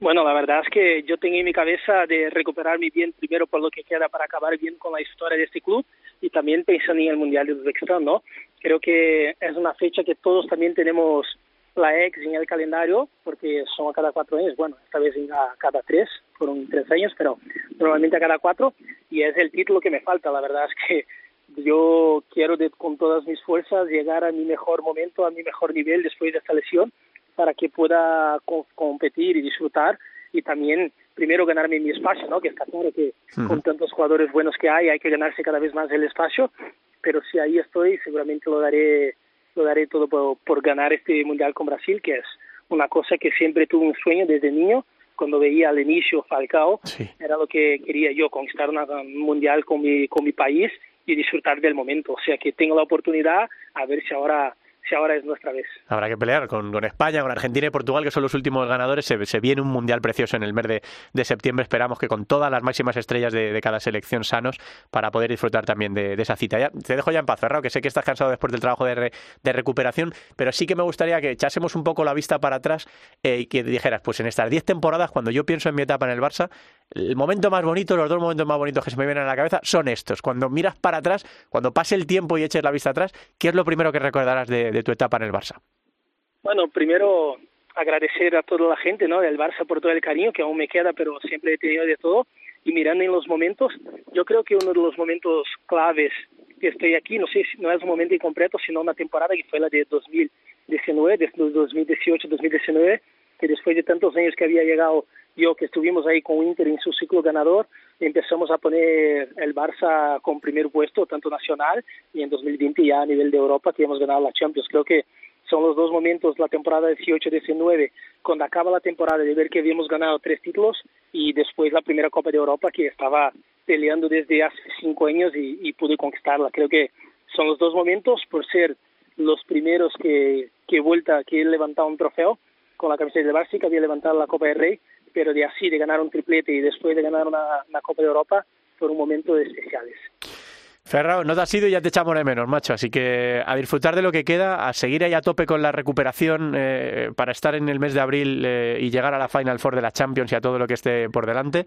Bueno, la verdad es que yo tengo en mi cabeza de recuperarme bien primero por lo que queda para acabar bien con la historia de este club y también pensando en el Mundial de Uzbekistán, ¿no? Creo que es una fecha que todos también tenemos la ex en el calendario, porque son a cada cuatro años, bueno, esta vez a cada tres, fueron tres años, pero normalmente a cada cuatro, y es el título que me falta, la verdad es que yo quiero con todas mis fuerzas llegar a mi mejor momento, a mi mejor nivel después de esta lesión, para que pueda competir y disfrutar y también primero ganarme mi espacio, ¿no? Que está claro que con tantos jugadores buenos que hay hay que ganarse cada vez más el espacio, pero si ahí estoy seguramente lo daré lo daré todo por, ganar este mundial con Brasil, que es una cosa que siempre tuve un sueño desde niño cuando veía al inicio Falcao, era lo que quería yo, conquistar un mundial con mi, con mi país y disfrutar del momento. O sea que tengo la oportunidad, a ver si ahora ahora es nuestra vez. Habrá que pelear con, España, con Argentina y Portugal, que son los últimos ganadores. Se, viene un mundial precioso en el mes de, septiembre. Esperamos que con todas las máximas estrellas de, cada selección sanos para poder disfrutar también de, esa cita. Te dejo ya en paz, Ferrao, que sé que estás cansado después del trabajo de, recuperación, pero sí que me gustaría que echásemos un poco la vista para atrás eh, y que dijeras, pues en estas 10 temporadas, cuando yo pienso en mi etapa en el Barça, el momento más bonito, los dos momentos más bonitos que se me vienen a la cabeza son estos. Cuando miras para atrás, cuando pase el tiempo y eches la vista atrás, ¿qué es lo primero que recordarás de, tu etapa en el Barça? Bueno, primero agradecer a toda la gente, ¿no? Del Barça por todo el cariño que aún me queda, pero siempre he tenido de todo. Y mirando en los momentos, yo creo que uno de los momentos claves que estoy aquí, no sé si no es un momento incompleto, sino una temporada que fue la de 2019, desde 2018-2019, que después de tantos años que había llegado yo, que estuvimos ahí con Inter en su ciclo ganador, empezamos a poner el Barça con primer puesto, tanto nacional, y en 2020 ya a nivel de Europa, que hemos ganado la Champions. Creo que son los dos momentos, la temporada 18-19, cuando acaba la temporada de ver que habíamos ganado tres títulos y después la primera Copa de Europa que estaba peleando desde hace cinco años y, y pude conquistarla. Creo que son los dos momentos por ser los primeros que, que vuelta, que he levantado un trofeo con la camiseta de Barça, que había levantado la Copa del Rey, pero de así, de ganar un triplete y después de ganar una, Copa de Europa, fueron momentos especiales. Ferrao, no te has ido y ya te echamos de menos, macho. Así que a disfrutar de lo que queda, a seguir ahí a tope con la recuperación eh, para estar en el mes de abril eh, y llegar a la Final Four de la Champions y a todo lo que esté por delante.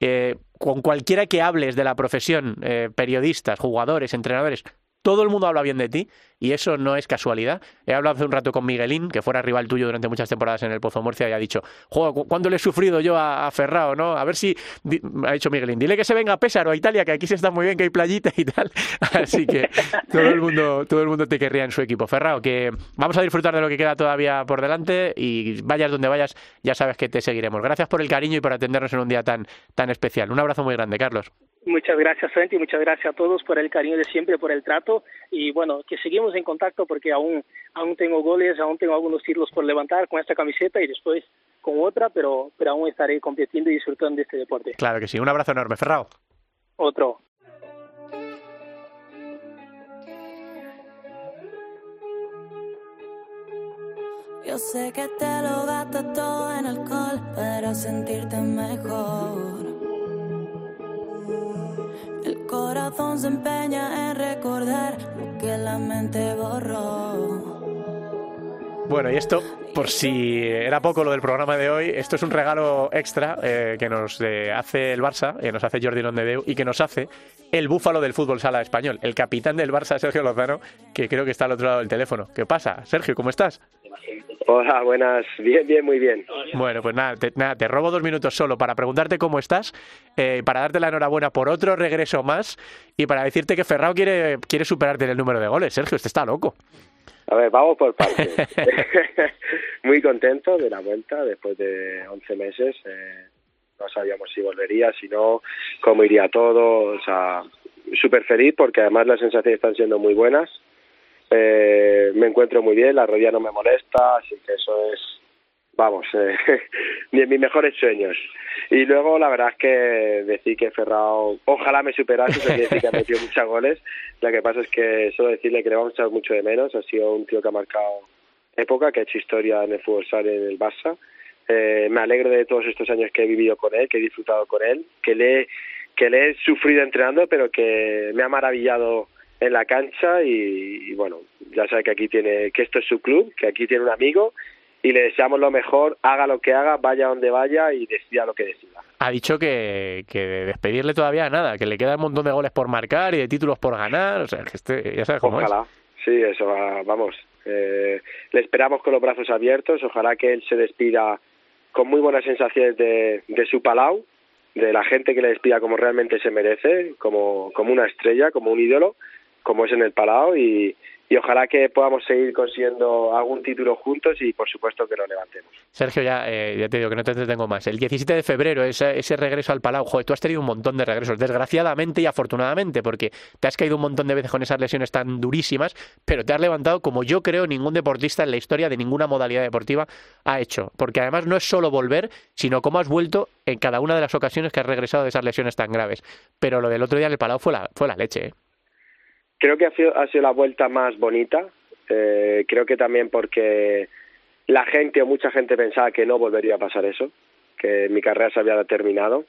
Eh, con cualquiera que hables de la profesión, eh, periodistas, jugadores, entrenadores, todo el mundo habla bien de ti y eso no es casualidad. He hablado hace un rato con Miguelín, que fuera rival tuyo durante muchas temporadas en el Pozo Murcia y ha dicho, juego, ¿cuándo le he sufrido yo a, a Ferrao, no? A ver si, ha dicho Miguelín, dile que se venga a Pésaro, a Italia, que aquí se está muy bien, que hay playita y tal. Así que todo el mundo, todo el mundo te querría en su equipo. Ferrao, que vamos a disfrutar de lo que queda todavía por delante y vayas donde vayas, ya sabes que te seguiremos. Gracias por el cariño y por atendernos en un día tan, tan especial. Un abrazo muy grande, Carlos. Muchas gracias, Santi, muchas gracias a todos por el cariño de siempre, por el trato y bueno, que seguimos en contacto porque aún, aún tengo goles, aún tengo algunos títulos por levantar con esta camiseta y después con otra, pero, pero aún estaré compitiendo y disfrutando de este deporte. Claro que sí. Un abrazo enorme, Ferrao. Otro. Yo sé que te lo gastas todo en alcohol para sentirte mejor. El corazón se empeña en recordar lo que la mente borró. Bueno, y esto, por si era poco lo del programa de hoy, esto es un regalo extra eh, que nos eh, hace el Barça, que nos hace Jordi Londedeu y que nos hace el búfalo del fútbol sala español, el capitán del Barça, Sergio Lozano, que creo que está al otro lado del teléfono. ¿Qué pasa? Sergio, ¿cómo estás? Hola, buenas. Bien, bien, muy bien. Bueno, pues nada te, nada, te robo dos minutos solo para preguntarte cómo estás, eh, para darte la enhorabuena por otro regreso más y para decirte que Ferrao quiere, quiere superarte en el número de goles. Sergio, este está loco. A ver, vamos por partes. muy contento de la vuelta después de 11 meses. Eh, no sabíamos si volvería, si no, cómo iría todo. O sea, súper feliz porque además las sensaciones están siendo muy buenas. Eh, me encuentro muy bien, la rodilla no me molesta, así que eso es, vamos, eh, mis mejores sueños. Y luego la verdad es que decir que Ferrao ojalá me superase, eso decir que ha metido muchos goles. Lo que pasa es que solo decirle que le vamos a echar mucho de menos, ha sido un tío que ha marcado época, que ha hecho historia en el fútbol en el Barça. Eh, me alegro de todos estos años que he vivido con él, que he disfrutado con él, que le, que le he sufrido entrenando, pero que me ha maravillado en la cancha y, y, bueno, ya sabe que aquí tiene, que esto es su club, que aquí tiene un amigo y le deseamos lo mejor, haga lo que haga, vaya donde vaya y decida lo que decida. Ha dicho que, que de despedirle todavía nada, que le queda un montón de goles por marcar y de títulos por ganar, o sea, que este, ya sabes cómo Ojalá, es. sí, eso, va, vamos, eh, le esperamos con los brazos abiertos, ojalá que él se despida con muy buenas sensaciones de, de su palau, de la gente que le despida como realmente se merece, como, como una estrella, como un ídolo, como es en el Palau y, ojalá que podamos seguir consiguiendo algún título juntos y por supuesto que lo levantemos. Sergio, ya, eh, ya te digo que no te entretengo más. El 17 de febrero, ese, ese regreso al Palau, joder, tú has tenido un montón de regresos, desgraciadamente y afortunadamente, porque te has caído un montón de veces con esas lesiones tan durísimas, pero te has levantado como yo creo ningún deportista en la historia de ninguna modalidad deportiva ha hecho. Porque además no es solo volver, sino cómo has vuelto en cada una de las ocasiones que has regresado de esas lesiones tan graves. Pero lo del otro día en el Palau fue la, fue la leche, ¿eh? Creo que ha sido, ha sido la vuelta más bonita. Eh, creo que también porque la gente o mucha gente pensaba que no volvería a pasar eso, que mi carrera se había terminado.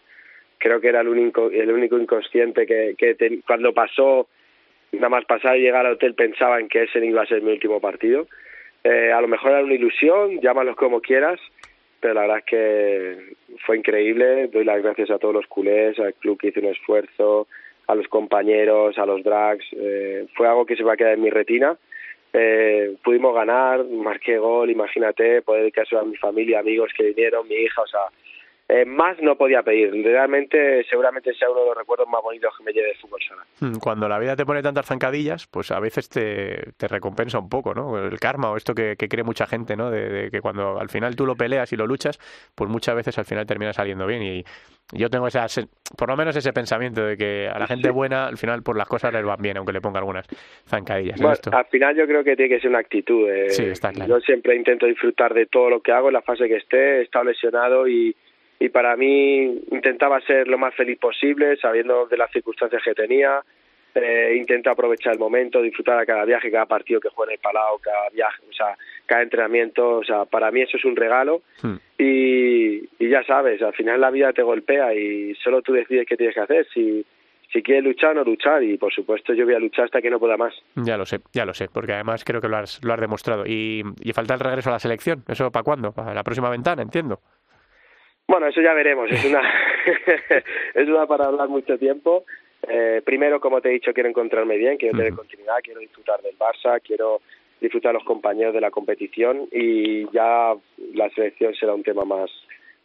Creo que era el único, el único inconsciente que, que cuando pasó, nada más pasar y llegar al hotel pensaban que ese iba a ser mi último partido. Eh, a lo mejor era una ilusión, llámalos como quieras, pero la verdad es que fue increíble. Doy las gracias a todos los culés, al club que hizo un esfuerzo, a los compañeros, a los drags. Eh, fue algo que se va a quedar en mi retina eh, pudimos ganar, marqué gol, imagínate, poder dedicarse a mi familia, amigos que vinieron, mi hija, o sea, eh, más no podía pedir. Realmente, seguramente sea uno de los recuerdos más bonitos que me lleve de fútbol sala. Hmm, cuando la vida te pone tantas zancadillas, pues a veces te, te recompensa un poco, ¿no? El karma o esto que, que cree mucha gente, ¿no? De, de, que cuando al final tú lo peleas y lo luchas, pues muchas veces al final termina saliendo bien. Y yo tengo esa, por lo menos ese pensamiento de que a la gente buena al final por las cosas les van bien, aunque le ponga algunas zancadillas. Bueno, al final yo creo que tiene que ser una actitud. Eh. Sí, está claro. Yo siempre intento disfrutar de todo lo que hago en la fase que esté. He estado lesionado y y para mí intentaba ser lo más feliz posible, sabiendo de las circunstancias que tenía. Eh, intento aprovechar el momento, disfrutar a cada viaje, cada partido que juega en el Palau, cada viaje, o sea, cada entrenamiento. O sea, para mí eso es un regalo. Hmm. Y, y ya sabes, al final la vida te golpea y solo tú decides qué tienes que hacer. Si, si quieres luchar, no luchar. Y por supuesto, yo voy a luchar hasta que no pueda más. Ya lo sé, ya lo sé, porque además creo que lo has, lo has demostrado. Y, y falta el regreso a la selección. ¿Eso para cuándo? Para la próxima ventana, entiendo. Bueno, eso ya veremos. Es una, es una para hablar mucho tiempo. Eh, primero, como te he dicho, quiero encontrarme bien, quiero tener continuidad, quiero disfrutar del Barça, quiero disfrutar los compañeros de la competición y ya la selección será un tema más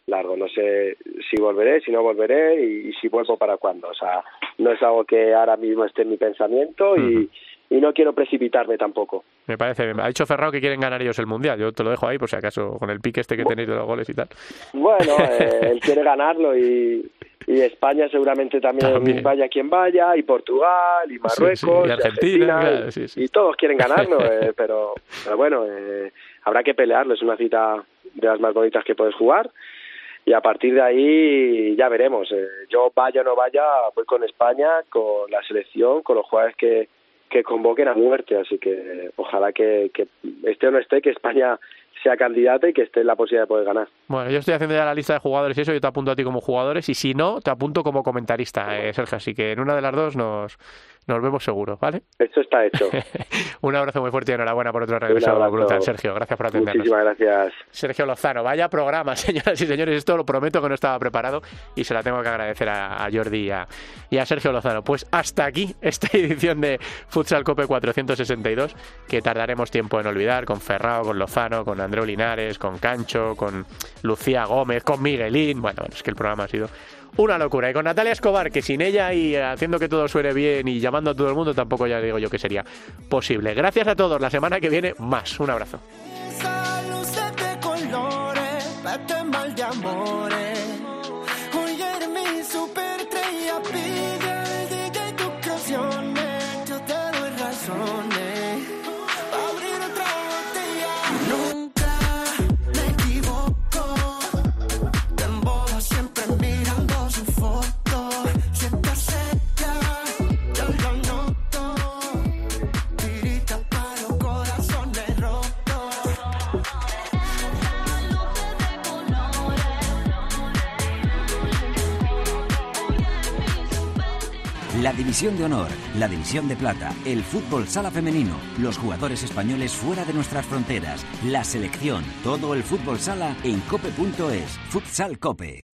largo. No sé si volveré, si no volveré y, y si vuelvo para cuándo. O sea, no es algo que ahora mismo esté en mi pensamiento y, y no quiero precipitarme tampoco. Me parece bien. Ha dicho Ferrao que quieren ganar ellos el Mundial. Yo te lo dejo ahí por si acaso, con el pique este que tenéis de los goles y tal. Bueno, eh, él quiere ganarlo y, y España seguramente también, También. vaya quien vaya, y Portugal, y Marruecos, Sí, sí, y Argentina, claro, sí. y todos quieren ganarlo, eh, pero, pero bueno, eh, habrá que pelearlo, es una cita de las más bonitas que puedes jugar y a partir de ahí ya veremos. Eh, yo vaya o no vaya, voy con España, con la selección, con los jugadores que, que convoquen a muerte, así que ojalá que, que esté o no esté, que España sea candidata y que esté en la posibilidad de poder ganar. Bueno, yo estoy haciendo ya la lista de jugadores y eso, yo te apunto a ti como jugadores y si no, te apunto como comentarista, eh, Sergio. Así que en una de las dos nos, nos vemos seguro, ¿vale? Esto está hecho. Un abrazo muy fuerte y enhorabuena por otro regreso abrazo. brutal, Sergio. Gracias por atendernos. Muchísimas gracias. Sergio Lozano, vaya programa, señoras y señores. Esto lo prometo que no estaba preparado y se la tengo que agradecer a, a Jordi y a, y a Sergio Lozano. Pues hasta aquí esta edición de Futsal Cope 462, que tardaremos tiempo en olvidar, con Ferrao, con Lozano, con Andreu Linares, con Cancho, con Lucía Gómez, con Miguelín. Bueno, es que el programa ha sido una locura. Y con Natalia Escobar, que sin ella y haciendo que todo suene bien y llamando a todo el mundo, tampoco ya digo yo que sería posible. Gracias a todos. La semana que viene, más. Un abrazo. La División de Honor, la División de Plata, el fútbol sala femenino, los jugadores españoles fuera de nuestras fronteras, la selección, todo el fútbol sala en cope.es, Futsal Cope.